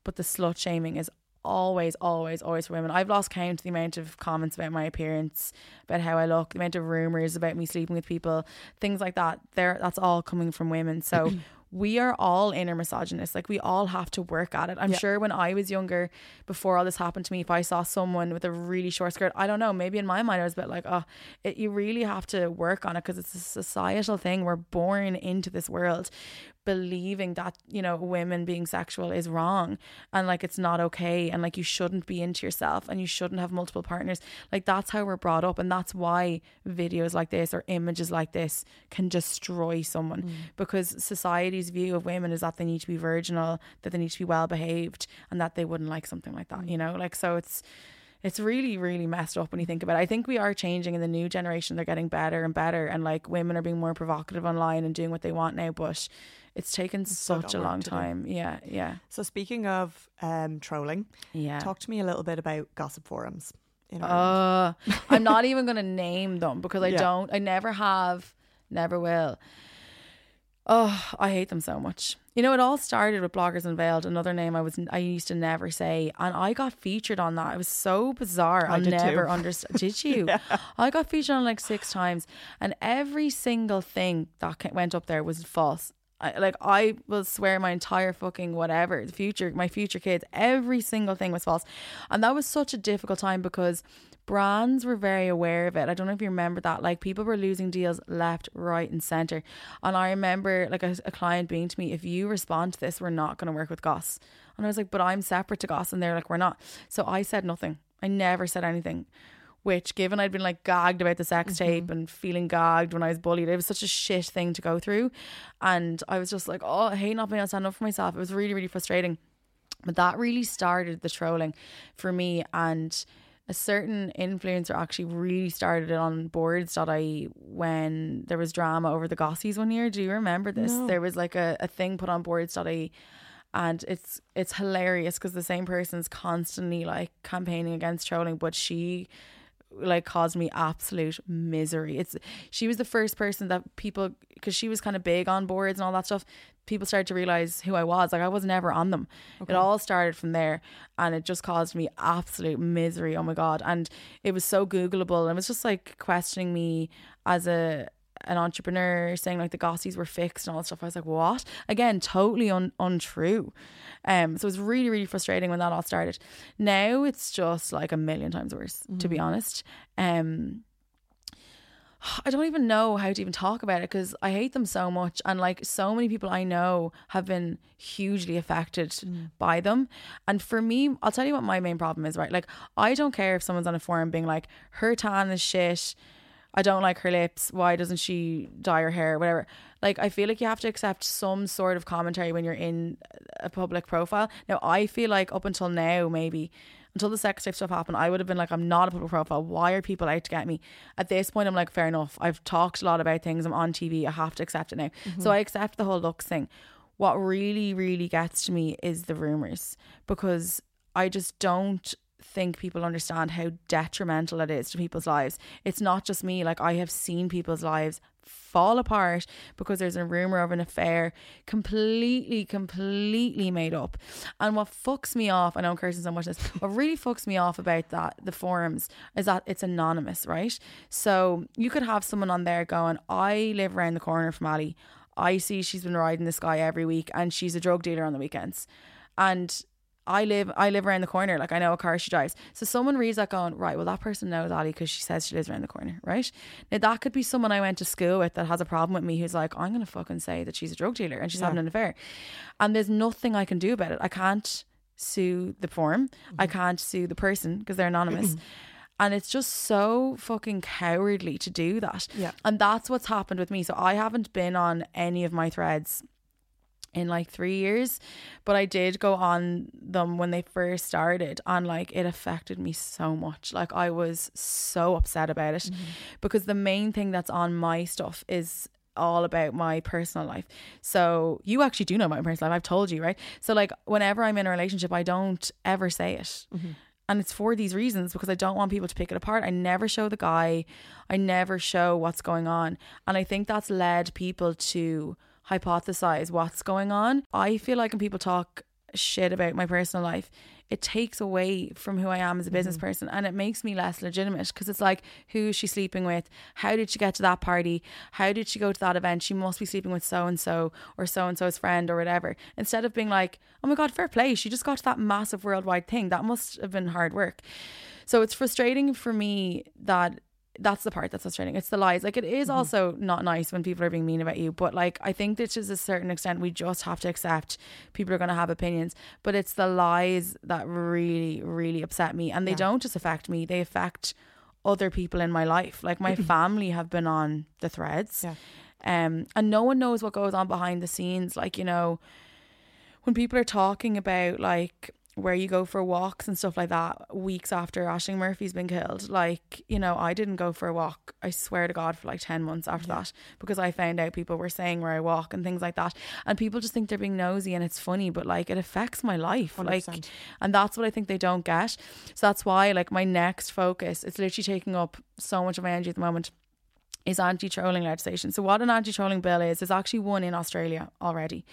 Speaker 1: But the slut shaming is always, always, always for women. I've lost count to the amount of comments about my appearance, about how I look, the amount of rumors about me sleeping with people, things like that. There, that's all coming from women. So we are all inner misogynists. Like we all have to work at it. I'm
Speaker 2: Yeah.
Speaker 1: sure when I was younger, before all this happened to me, if I saw someone with a really short skirt, I don't know, maybe in my mind I was a bit like, oh, it, you really have to work on it because it's a societal thing. We're born into this world. Believing that you know women being sexual is wrong and like it's not okay and like you shouldn't be into yourself and you shouldn't have multiple partners like that's how we're brought up and that's why videos like this or images like this can destroy someone mm. because society's view of women is that they need to be virginal that they need to be well behaved and that they wouldn't like something like that mm. you know like so it's it's really really messed up when you think about it. I think we are changing in the new generation. They're getting better and better, and like women are being more provocative online and doing what they want now. But it's taken it's such a long time. Do. Yeah, yeah.
Speaker 2: So speaking of um, trolling,
Speaker 1: yeah,
Speaker 2: talk to me a little bit about gossip forums.
Speaker 1: uh, I'm not even going to name them because I yeah. don't. I never have, never will. Oh, I hate them so much. You know, it all started with Bloggers Unveiled, another name I was I used to never say, and I got featured on that. It was so bizarre. I will never understand. Did you? yeah. I got featured on like six times, and every single thing that went up there was false. I, like I will swear my entire fucking whatever the future my future kids every single thing was false. And that was such a difficult time because brands were very aware of it. I don't know if you remember that like people were losing deals left right and center. And I remember like a, a client being to me if you respond to this we're not going to work with Goss. And I was like but I'm separate to Goss and they're like we're not. So I said nothing. I never said anything which given I'd been like gagged about the sex mm-hmm. tape and feeling gagged when I was bullied, it was such a shit thing to go through. And I was just like, oh, I hate not being able to stand up for myself. It was really, really frustrating. But that really started the trolling for me and a certain influencer actually really started it on boards.ie when there was drama over the gossies one year. Do you remember this? No. There was like a, a thing put on boards.ie and it's it's hilarious because the same person's constantly like campaigning against trolling, but she like caused me absolute misery. It's she was the first person that people because she was kind of big on boards and all that stuff. People started to realize who I was. Like I was never on them. Okay. It all started from there, and it just caused me absolute misery. Oh my god! And it was so Googleable, and it was just like questioning me as a an entrepreneur saying like the gossies were fixed and all that stuff. I was like, what? Again, totally un- untrue. Um, so it was really, really frustrating when that all started. Now it's just like a million times worse, mm. to be mm. honest. Um, I don't even know how to even talk about it because I hate them so much. And like so many people I know have been hugely affected mm. by them. And for me, I'll tell you what my main problem is, right? Like, I don't care if someone's on a forum being like, her tan is shit I don't like her lips. Why doesn't she dye her hair? Whatever. Like, I feel like you have to accept some sort of commentary when you're in a public profile. Now, I feel like up until now, maybe until the sex tape stuff happened, I would have been like, I'm not a public profile. Why are people out to get me? At this point, I'm like, fair enough. I've talked a lot about things. I'm on TV. I have to accept it now. Mm-hmm. So I accept the whole looks thing. What really, really gets to me is the rumors because I just don't think people understand how detrimental it is to people's lives. It's not just me, like I have seen people's lives fall apart because there's a rumor of an affair completely completely made up. And what fucks me off I know I'm cursing so much this what really fucks me off about that the forums is that it's anonymous right? So you could have someone on there going I live around the corner from Ali I see she's been riding this guy every week and she's a drug dealer on the weekends. And I live I live around the corner. Like I know a car she drives. So someone reads that going, right, well that person knows Ali because she says she lives around the corner, right? Now that could be someone I went to school with that has a problem with me who's like, I'm gonna fucking say that she's a drug dealer and she's yeah. having an affair. And there's nothing I can do about it. I can't sue the form. Mm-hmm. I can't sue the person because they're anonymous. And it's just so fucking cowardly to do that.
Speaker 2: Yeah.
Speaker 1: And that's what's happened with me. So I haven't been on any of my threads in like three years, but I did go on them when they first started, and like it affected me so much. Like I was so upset about it mm-hmm. because the main thing that's on my stuff is all about my personal life. So you actually do know my personal life. I've told you, right? So like whenever I'm in a relationship, I don't ever say it. Mm-hmm. And it's for these reasons because I don't want people to pick it apart. I never show the guy. I never show what's going on. And I think that's led people to hypothesize what's going on. I feel like when people talk shit about my personal life, it takes away from who I am as a business mm-hmm. person and it makes me less legitimate because it's like, who is she sleeping with? How did she get to that party? How did she go to that event? She must be sleeping with so and so or so and so's friend or whatever. Instead of being like, oh my God, fair play. She just got to that massive worldwide thing. That must have been hard work. So it's frustrating for me that that's the part that's frustrating. It's the lies. Like it is also not nice when people are being mean about you, but like I think that to a certain extent we just have to accept people are going to have opinions. But it's the lies that really, really upset me, and they
Speaker 2: Yeah.
Speaker 1: don't just affect me; they affect other people in my life. Like my family have been on the threads,
Speaker 2: Yeah.
Speaker 1: um, and no one knows what goes on behind the scenes. Like you know, when people are talking about like where you go for walks and stuff like that weeks after Ashling Murphy's been killed. Like, you know, I didn't go for a walk, I swear to God, for like 10 months after that because I found out people were saying where I walk and things like that. And people just think they're being nosy and it's funny, but like it affects my life. Like,
Speaker 2: 100%.
Speaker 1: and that's what I think they don't get. So that's why, like, my next focus, it's literally taking up so much of my energy at the moment is anti-trolling legislation. So what an anti-trolling bill is is actually one in Australia already.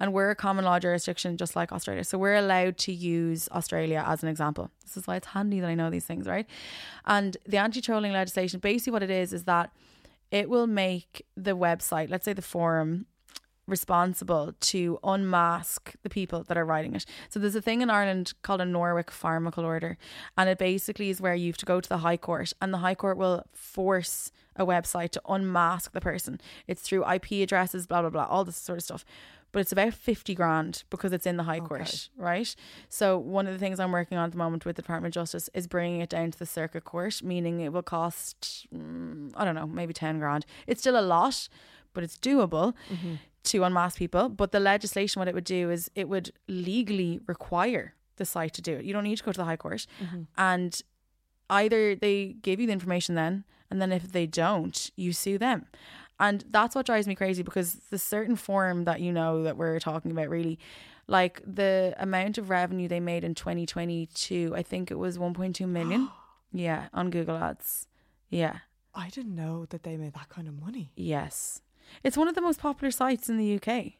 Speaker 1: And we're a common law jurisdiction just like Australia. So we're allowed to use Australia as an example. This is why it's handy that I know these things, right? And the anti-trolling legislation basically what it is is that it will make the website, let's say the forum responsible to unmask the people that are writing it. So there's a thing in Ireland called a Norwich Pharmacal Order, and it basically is where you have to go to the High Court, and the High Court will force a website to unmask the person. It's through IP addresses, blah blah blah, all this sort of stuff. But it's about fifty grand because it's in the High Court, right? So one of the things I'm working on at the moment with the Department of Justice is bringing it down to the Circuit Court, meaning it will cost, mm, I don't know, maybe ten grand. It's still a lot, but it's doable mm-hmm. to unmask people. But the legislation, what it would do is it would legally require the site to do it. You don't need to go to the High Court. Mm-hmm. And either they give you the information then, and then if they don't, you sue them. And that's what drives me crazy because the certain form that you know that we're talking about really like the amount of revenue they made in 2022, I think it was 1.2 million. yeah, on Google Ads. Yeah.
Speaker 2: I didn't know that they made that kind of money.
Speaker 1: Yes. It's one of the most popular sites in the UK.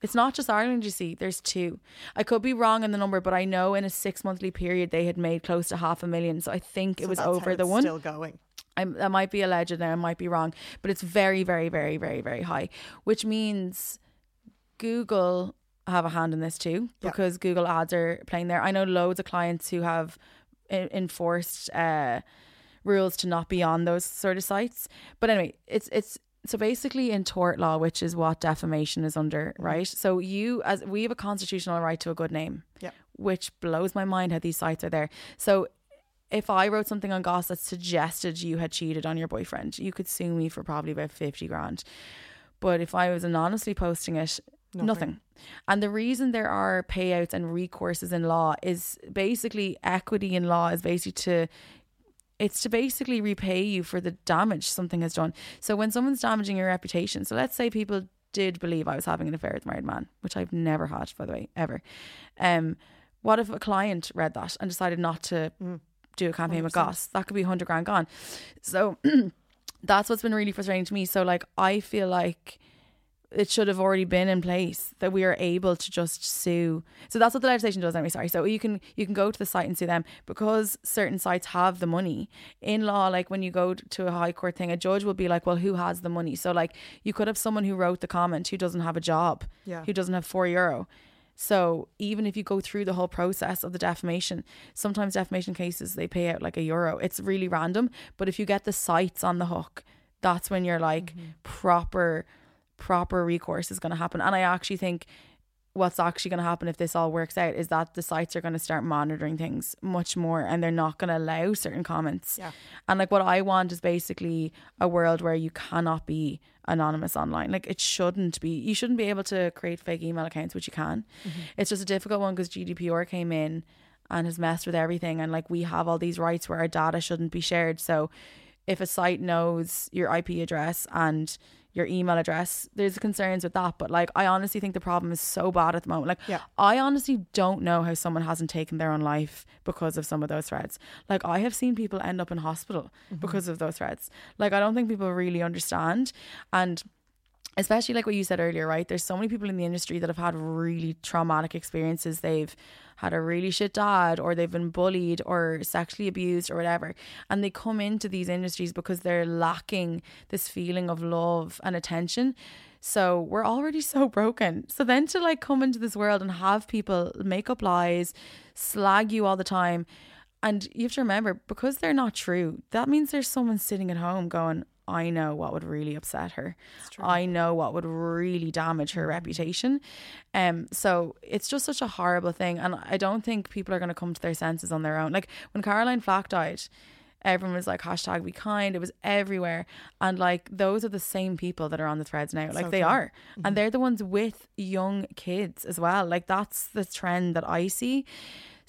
Speaker 1: It's not just Ireland, you see. There's two. I could be wrong in the number, but I know in a six monthly period they had made close to half a million. So I think it was over the
Speaker 2: it's
Speaker 1: one.
Speaker 2: Still going.
Speaker 1: I, that might be alleged now, I might be wrong, but it's very, very, very, very, very high, which means Google have a hand in this too
Speaker 2: Yeah.
Speaker 1: because Google ads are playing there. I know loads of clients who have enforced uh, rules to not be on those sort of sites. But anyway, it's it's so basically in tort law, which is what defamation is under, mm. right? So you as we have a constitutional right to a good name,
Speaker 2: Yeah.
Speaker 1: which blows my mind how these sites are there. So if I wrote something on Goss that suggested you had cheated on your boyfriend, you could sue me for probably about 50 grand. But if I was anonymously posting it, nothing. And the reason there are payouts and recourses in law is basically equity in law is basically to it's to basically repay you for the damage something has done. So when someone's damaging your reputation, so let's say people did believe I was having an affair with a married man, which I've never had, by the way, ever. Um, what if a client read that and decided not to do a campaign with
Speaker 2: 100%.
Speaker 1: Goss? That could be hundred grand gone. So that's what's been really frustrating to me. So like I feel like it should have already been in place that we are able to just sue. So that's what the legislation does anyway. Sorry. So you can you can go to the site and sue them because certain sites have the money. In law, like when you go to a high court thing, a judge will be like, Well, who has the money? So like you could have someone who wrote the comment who doesn't have a job,
Speaker 2: Yeah.
Speaker 1: who doesn't have four euro. So even if you go through the whole process of the defamation, sometimes defamation cases they pay out like a euro. It's really random. But if you get the sites on the hook, that's when you're like mm-hmm. proper proper recourse is going to happen. And I actually think what's actually going to happen if this all works out is that the sites are going to start monitoring things much more and they're not going to allow certain comments.
Speaker 2: Yeah.
Speaker 1: And like what I want is basically a world where you cannot be anonymous online. Like it shouldn't be. You shouldn't be able to create fake email accounts, which you can. Mm-hmm. It's just a difficult one because GDPR came in and has messed with everything. And like we have all these rights where our data shouldn't be shared. So if a site knows your IP address and your email address, there's concerns with that. But like, I honestly think the problem is so bad at the moment. Like,
Speaker 2: Yeah.
Speaker 1: I honestly don't know how someone hasn't taken their own life because of some of those threads. Like, I have seen people end up in hospital mm-hmm. because of those threads. Like, I don't think people really understand. And especially like what you said earlier, right? There's so many people in the industry that have had really traumatic experiences. They've had a really shit dad, or they've been bullied, or sexually abused, or whatever. And they come into these industries because they're lacking this feeling of love and attention. So we're already so broken. So then to like come into this world and have people make up lies, slag you all the time. And you have to remember, because they're not true, that means there's someone sitting at home going, I know what would really upset her. I know what would really damage her reputation. Um, so it's just such a horrible thing. And I don't think people are going to come to their senses on their own. Like when Caroline Flack died, everyone was like, hashtag be kind. It was everywhere. And like those are the same people that are on the threads now. Like
Speaker 2: So
Speaker 1: they
Speaker 2: true.
Speaker 1: are. And they're the ones with young kids as well. Like that's the trend that I see.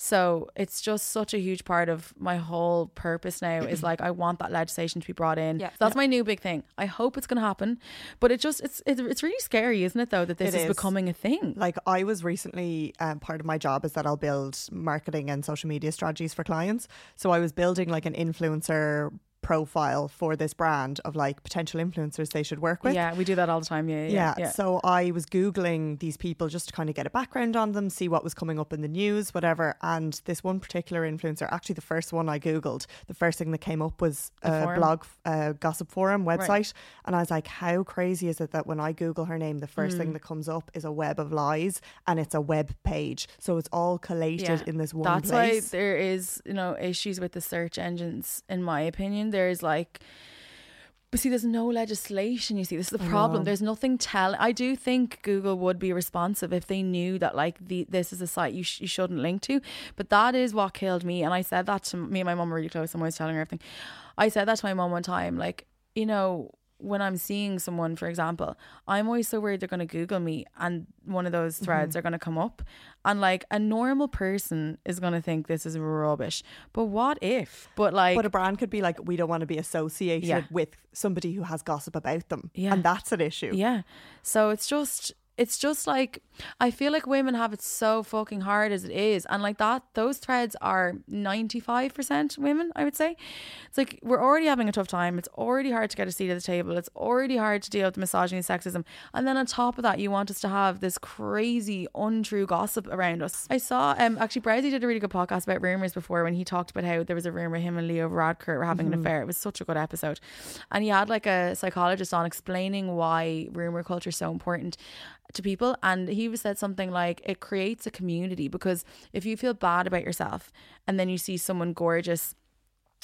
Speaker 1: So it's just such a huge part of my whole purpose now is like I want that legislation to be brought in.
Speaker 2: Yeah.
Speaker 1: So That's my new big thing. I hope it's going to happen, but it just it's it's, it's really scary, isn't it? Though that this is,
Speaker 2: is.
Speaker 1: becoming a thing.
Speaker 2: Like I was recently, um, part of my job is that I'll build marketing and social media strategies for clients. So I was building like an influencer profile for this brand of like potential influencers they should work with.
Speaker 1: yeah, we do that all the time. Yeah, yeah,
Speaker 2: Yeah, So I was Googling these people just to kind of get a background on them, see what was coming up in the news, whatever. And this one particular influencer, actually the first one I Googled, the first thing that came up was a blog, uh, gossip forum website. And I was like, how crazy is it that when I Google her name, the first
Speaker 1: Mm.
Speaker 2: thing that comes up is a web of lies and it's a web page. So it's all collated in this one
Speaker 1: That's
Speaker 2: place.
Speaker 1: why there is, you know, issues with the search engines. In my opinion, there's like, but see, there's no legislation. You see, this is the problem. There's nothing tell. I do think Google would be responsive if they knew that like the this is a site you sh- you shouldn't link to. But that is what killed me, and I said that to me and my mom were really close. and I was telling her everything. I said that to my mum one time, like you know. When I'm seeing someone, for example, I'm always so worried they're going to Google me and one of those threads mm-hmm. are going to come up. And like a normal person is going to think this is rubbish. But what if? But like,
Speaker 2: But a brand could be like, we don't want to be associated
Speaker 1: Yeah.
Speaker 2: with somebody who has gossip about them.
Speaker 1: Yeah.
Speaker 2: And that's an issue.
Speaker 1: Yeah. So it's just it's just like I feel like women have it so fucking hard as it is. And like that those threads are 95% women, I would say. It's like we're already having a tough time. It's already hard to get a seat at the table. It's already hard to deal with misogyny and sexism. And then on top of that, you want us to have this crazy untrue gossip around us. I saw um actually Brady did a really good podcast about rumors before when he talked about how there was a rumor him and Leo Varadkar were having an affair. It was such a good episode. And he had like a psychologist on explaining why rumor culture is so important to people and he said something like it creates a community because if you feel bad about yourself and then you see someone gorgeous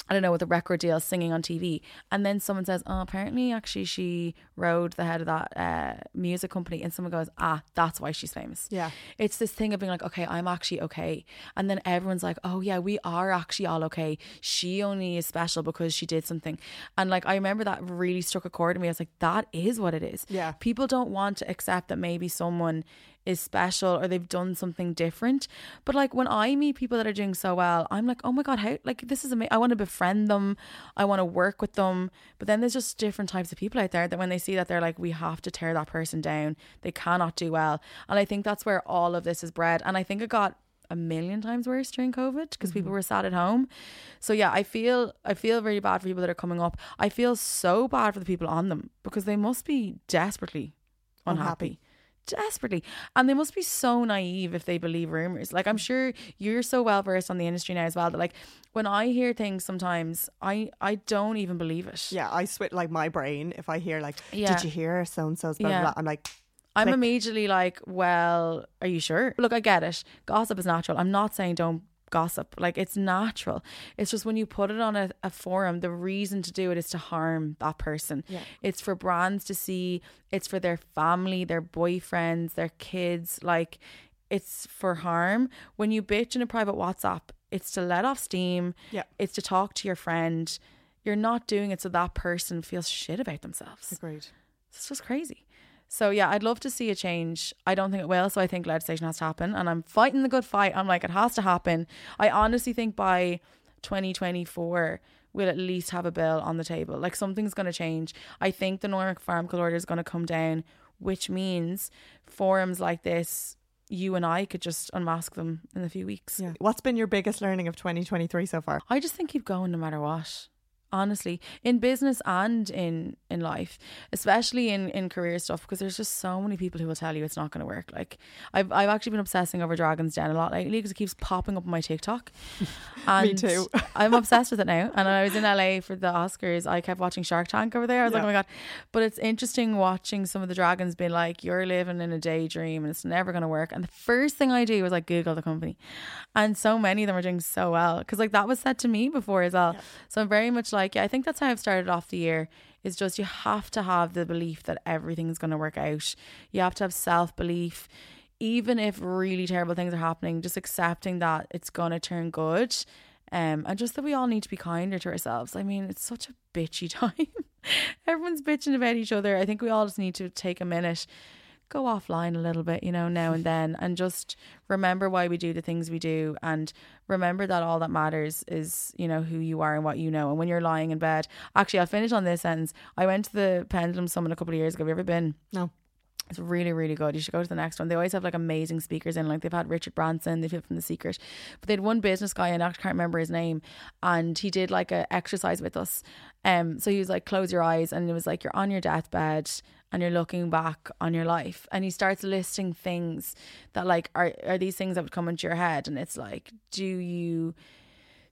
Speaker 1: I don't know, with a record deal singing on TV. And then someone says, Oh, apparently, actually, she rode the head of that uh, music company. And someone goes, Ah, that's why she's famous.
Speaker 2: Yeah.
Speaker 1: It's this thing of being like, Okay, I'm actually okay. And then everyone's like, Oh, yeah, we are actually all okay. She only is special because she did something. And like, I remember that really struck a chord in me. I was like, That is what it is.
Speaker 2: Yeah.
Speaker 1: People don't want to accept that maybe someone is special or they've done something different. But like when I meet people that are doing so well, I'm like, oh my God, how, like this is amazing. I want to befriend them. I want to work with them. But then there's just different types of people out there that when they see that they're like, we have to tear that person down. They cannot do well. And I think that's where all of this is bred. And I think it got a million times worse during COVID because people mm-hmm. were sat at home. So yeah, I feel I feel very bad for people that are coming up. I feel so bad for the people on them because they must be desperately unhappy.
Speaker 2: Unhappy.
Speaker 1: Desperately. And they must be so naive if they believe rumors. Like I'm sure you're so well versed on the industry now as well that like when I hear things sometimes I I don't even believe it.
Speaker 2: Yeah, I switch like my brain if I hear like,
Speaker 1: Yeah.
Speaker 2: did you hear so and so's blah
Speaker 1: Yeah.
Speaker 2: blah? blah. I'm like,
Speaker 1: I'm
Speaker 2: Click.
Speaker 1: immediately like, well, are you sure? Look, I get it. Gossip is natural. I'm not saying don't gossip. Like it's natural. It's just when you put it on a, a forum, the reason to do it is to harm that person.
Speaker 2: Yeah.
Speaker 1: It's for brands to see, it's for their family, their boyfriends, their kids. Like it's for harm. When you bitch in a private WhatsApp, it's to let off steam.
Speaker 2: Yeah.
Speaker 1: It's to talk to your friend. You're not doing it so that person feels shit about themselves.
Speaker 2: agreed.
Speaker 1: It's just crazy. So yeah, I'd love to see a change. I don't think it will, so I think legislation has to happen, and I'm fighting the good fight. I'm like, it has to happen. I honestly think by 2024 we'll at least have a bill on the table. Like something's going to change. I think the Norfolk Pharmaceutical Order is going to come down, which means forums like this, you and I could just unmask them in a few weeks.
Speaker 2: Yeah. What's been your biggest learning of 2023 so far?
Speaker 1: I just think keep going no matter what. Honestly in business and in in life especially in in career stuff because there's just so many people who will tell you it's not going to work. Like I've, I've actually been obsessing over Dragon's Den a lot lately because it keeps popping up on my TikTok.
Speaker 2: Me too.
Speaker 1: I'm obsessed with it now. And I was in LA for the Oscars I kept watching Shark Tank over there. I was like oh my god. But it's interesting watching some of the dragons being like you're living in a daydream and it's never going to work. And the first thing I do was like Google the company. And so many of them are doing so well because like that was said to me before as well. So I'm very much like yeah I think that's how I've started off the year is just you have to have the belief that everything's going to work out. You have to have self belief even if really terrible things are happening just accepting that it's going to turn good um, and just that we all need to be kinder to ourselves. I mean it's such a bitchy time. Everyone's bitching about each other. I think we all just need to take a minute go offline a little bit, you know, now and then, and just remember why we do the things we do, and remember that all that matters is, you know, who you are and what you know. And when you're lying in bed, actually, I'll finish on this sentence. I went to the Pendulum Summit a couple of years ago. Have you ever been?
Speaker 2: No.
Speaker 1: It's really, really good. You should go to the next one. They always have like amazing speakers in. Like they've had Richard Branson, they've had from The Secret, but they had one business guy, and I can't remember his name, and he did like a exercise with us. Um, so he was like, close your eyes, and it was like you're on your deathbed and you're looking back on your life, and he starts listing things that like are are these things that would come into your head, and it's like, do you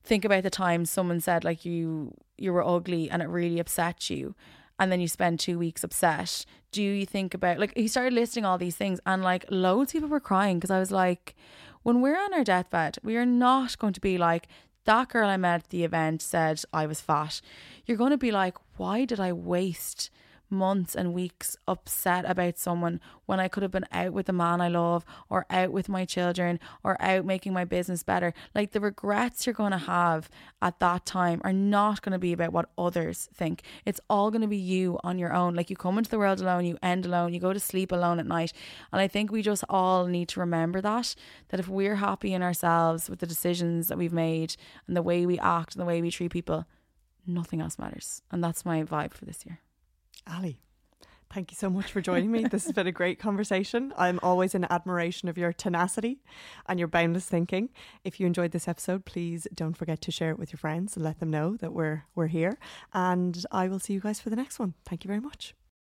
Speaker 1: think about the time someone said like you you were ugly and it really upset you and then you spend two weeks upset do you think about like he started listing all these things and like loads of people were crying because i was like when we're on our deathbed we are not going to be like that girl i met at the event said i was fat. You're going to be like why did i waste months and weeks upset about someone when I could have been out with the man I love or out with my children or out making my business better. Like the regrets you're going to have at that time are not going to be about what others think. It's all going to be you on your own. Like you come into the world alone, you end alone, you go to sleep alone at night. And I think we just all need to remember that that if we're happy in ourselves with the decisions that we've made and the way we act and the way we treat people, nothing else matters. And that's my vibe for this year.
Speaker 2: Ali, thank you so much for joining me. This has been a great conversation. I'm always in admiration of your tenacity and your boundless thinking. If you enjoyed this episode, please don't forget to share it with your friends and let them know that we're we're here. And I will see you guys for the next one. Thank you very much.